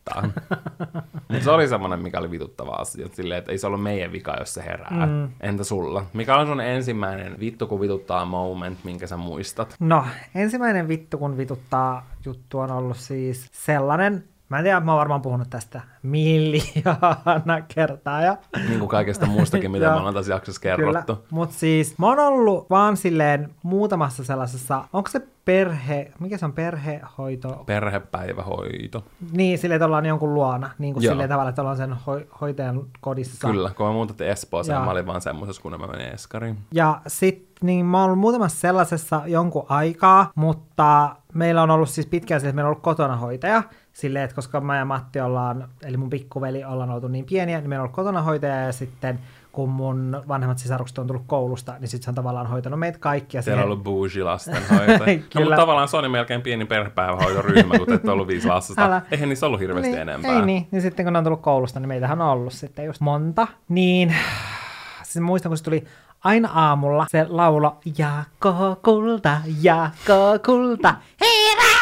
Mutta se oli semmoinen, mikä oli vituttava asia. Silleen, että ei se ollut meidän vika, jos se herää. Mm. Entä sulla? Mikä on sun ensimmäinen vittu kun vituttaa moment, minkä sä muistat? No, ensimmäinen vittu kun vituttaa juttu on ollut siis sellainen, Mä en tiedä, mä oon varmaan puhunut tästä miljoona kertaa. Ja... Niin kuin kaikesta muustakin, mitä me ollaan tässä jaksossa kerrottu. Mutta siis mä oon ollut vaan silleen muutamassa sellaisessa, onko se perhe, mikä se on perhehoito? Perhepäivähoito. Niin, silleen, että ollaan jonkun luona, niin kuin Joo. silleen tavalla, että ollaan sen ho- hoitajan kodissa. Kyllä, kun me muutettiin Espooseen, mä olin vaan semmoisessa, kun mä menin Eskariin. Ja sit, niin mä oon ollut muutamassa sellaisessa jonkun aikaa, mutta meillä on ollut siis pitkään se, että meillä on ollut kotona hoitaja, silleen, että koska mä ja Matti ollaan, eli mun pikkuveli ollaan oltu niin pieniä, niin meillä on ollut kotona hoitaja ja sitten kun mun vanhemmat sisarukset on tullut koulusta, niin sitten se on tavallaan hoitanut meitä kaikkia. Siellä on ollut bougie lastenhoitaja. no, mutta tavallaan se on melkein pieni perhepäivähoitoryhmä, kun ette ollut viisi lasta. Älä. Eihän niissä ollut hirveästi niin, enempää. Ei niin, niin sitten kun ne on tullut koulusta, niin meitähän on ollut sitten just monta. Niin, siis muistan, kun se tuli aina aamulla se laulo, Jaakko kulta, Jaakko kulta, herää!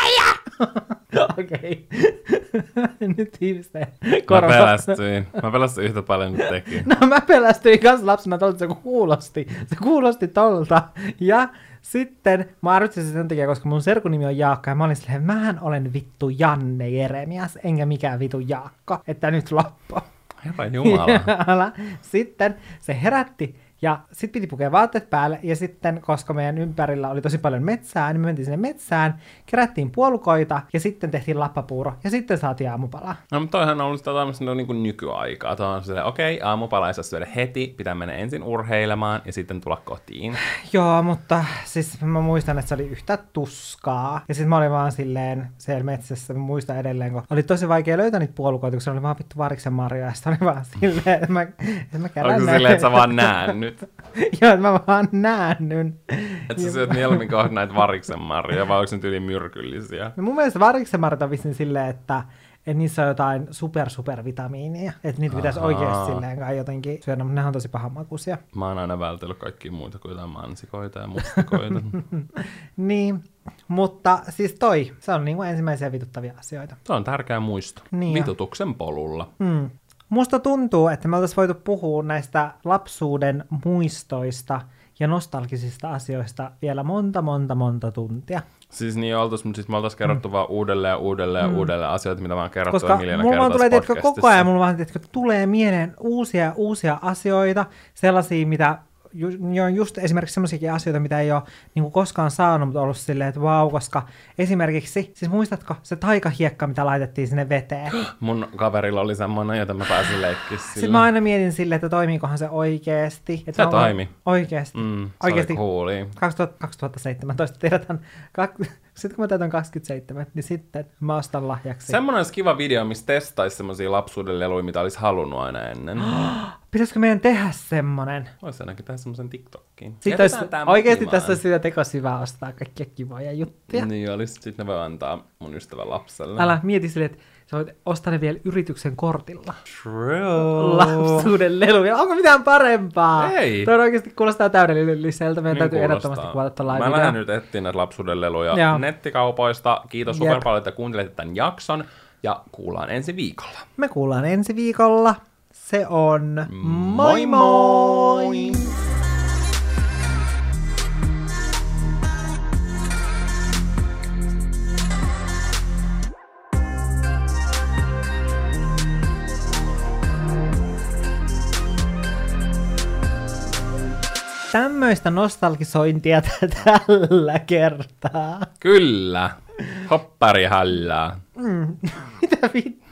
Okei. Nyt ihmisten Mä korva. pelästyin. Mä pelästyin yhtä paljon nyt tekin. No mä pelästyin kanssa lapsena tolta, se kuulosti. Se kuulosti tolta. Ja sitten mä arvitsin sen takia, koska mun serkunimi on Jaakko, ja mä olin silleen, mähän olen vittu Janne Jeremias, enkä mikään vittu Jaakko, että nyt loppu. Herra Jumala. Sitten se herätti ja sitten piti pukea vaatteet päälle ja sitten, koska meidän ympärillä oli tosi paljon metsää, niin me mentiin sinne metsään, kerättiin puolukoita ja sitten tehtiin lappapuuro ja sitten saatiin aamupalaa. No, mutta toihan on ollut sitä tämmöistä niin kuin nykyaikaa. Tuo on silleen, okei, okay, aamupala ei saa syödä heti, pitää mennä ensin urheilemaan ja sitten tulla kotiin. Joo, mutta siis mä muistan, että se oli yhtä tuskaa. Ja sitten mä olin vaan silleen siellä metsässä, mä muistan edelleen, kun oli tosi vaikea löytää niitä puolukoita, kun se oli vaan vittu variksen marjoja, ja sitten oli vaan silleen, että mä, että mä kerään näitä. silleen, että sä vaan näen nyt? Joo, mä vaan näen nyt. Että sä syöt mieluummin kohta näitä variksen marjoja, vai onko ne yli myrkyllisiä? No mun mielestä variksen marjat on vissiin silleen, että, että niissä on jotain super super vitamiinia. Että niitä pitäisi oikeasti silleen kai jotenkin syödä, mutta ne on tosi pahanmakuisia. Mä oon aina vältellyt kaikkia muita kuin jotain mansikoita ja mustikoita. Niin, mutta siis toi, se on niinku ensimmäisiä vituttavia asioita. Se on tärkeä muisto. Niin. Vitutuksen polulla. Hmm. Musta tuntuu, että me oltaisiin voitu puhua näistä lapsuuden muistoista ja nostalgisista asioista vielä monta, monta, monta tuntia. Siis niin oltais, mutta siis me oltais kerrottu mm. vaan uudelleen ja uudelleen ja uudelleen asioita, mitä mä oon kerrottu Koska miljoona mulla vaan tulee tiedätkö, koko ajan, mulla vaan tiedätkö, tulee mieleen uusia ja uusia asioita, sellaisia, mitä ju, jo just esimerkiksi sellaisiakin asioita, mitä ei ole niin kuin koskaan saanut, mutta ollut silleen, että vau, koska esimerkiksi, siis muistatko se taikahiekka, mitä laitettiin sinne veteen? Mun kaverilla oli semmonen, jota mä pääsin leikkiä Sitten sillä. mä aina mietin silleen, että toimiikohan se oikeesti. Että Se toimi. Oikeesti. Mm, se oikeesti. oli cooli. 2000, 2017 tiedetään, kak, sitten kun mä täytän 27, niin sitten mä ostan lahjaksi. Semmonen olisi kiva video, missä testaisi semmosia lapsuuden leluja, mitä olisi halunnut aina ennen. Pitäisikö meidän tehdä semmonen? Voisi ainakin tehdä semmosen TikTokkiin. Sitten olisi, oikeasti tässä olisi sitä tekos hyvä ostaa kaikkia kivoja juttuja. Niin olisi. Sitten ne voi antaa mun ystävän lapselle. Älä mieti silleen, että sä voit ostaa ne vielä yrityksen kortilla. True. Lapsuuden leluja. Onko mitään parempaa? Ei. Toi oikeasti kuulostaa täydelliseltä. Meidän Niin täytyy kuulostaa. ehdottomasti kuvata tuolla Mä lähden nyt etsiä näitä lapsuuden leluja Joo. nettikaupoista. Kiitos super paljon, että kuuntelette tämän jakson. Ja kuullaan ensi viikolla. Me kuullaan ensi viikolla. Se on moi Moi moi! Tämmöistä nostalgisointia tällä kertaa. Kyllä. Hoppari hällää. Mitä vittu?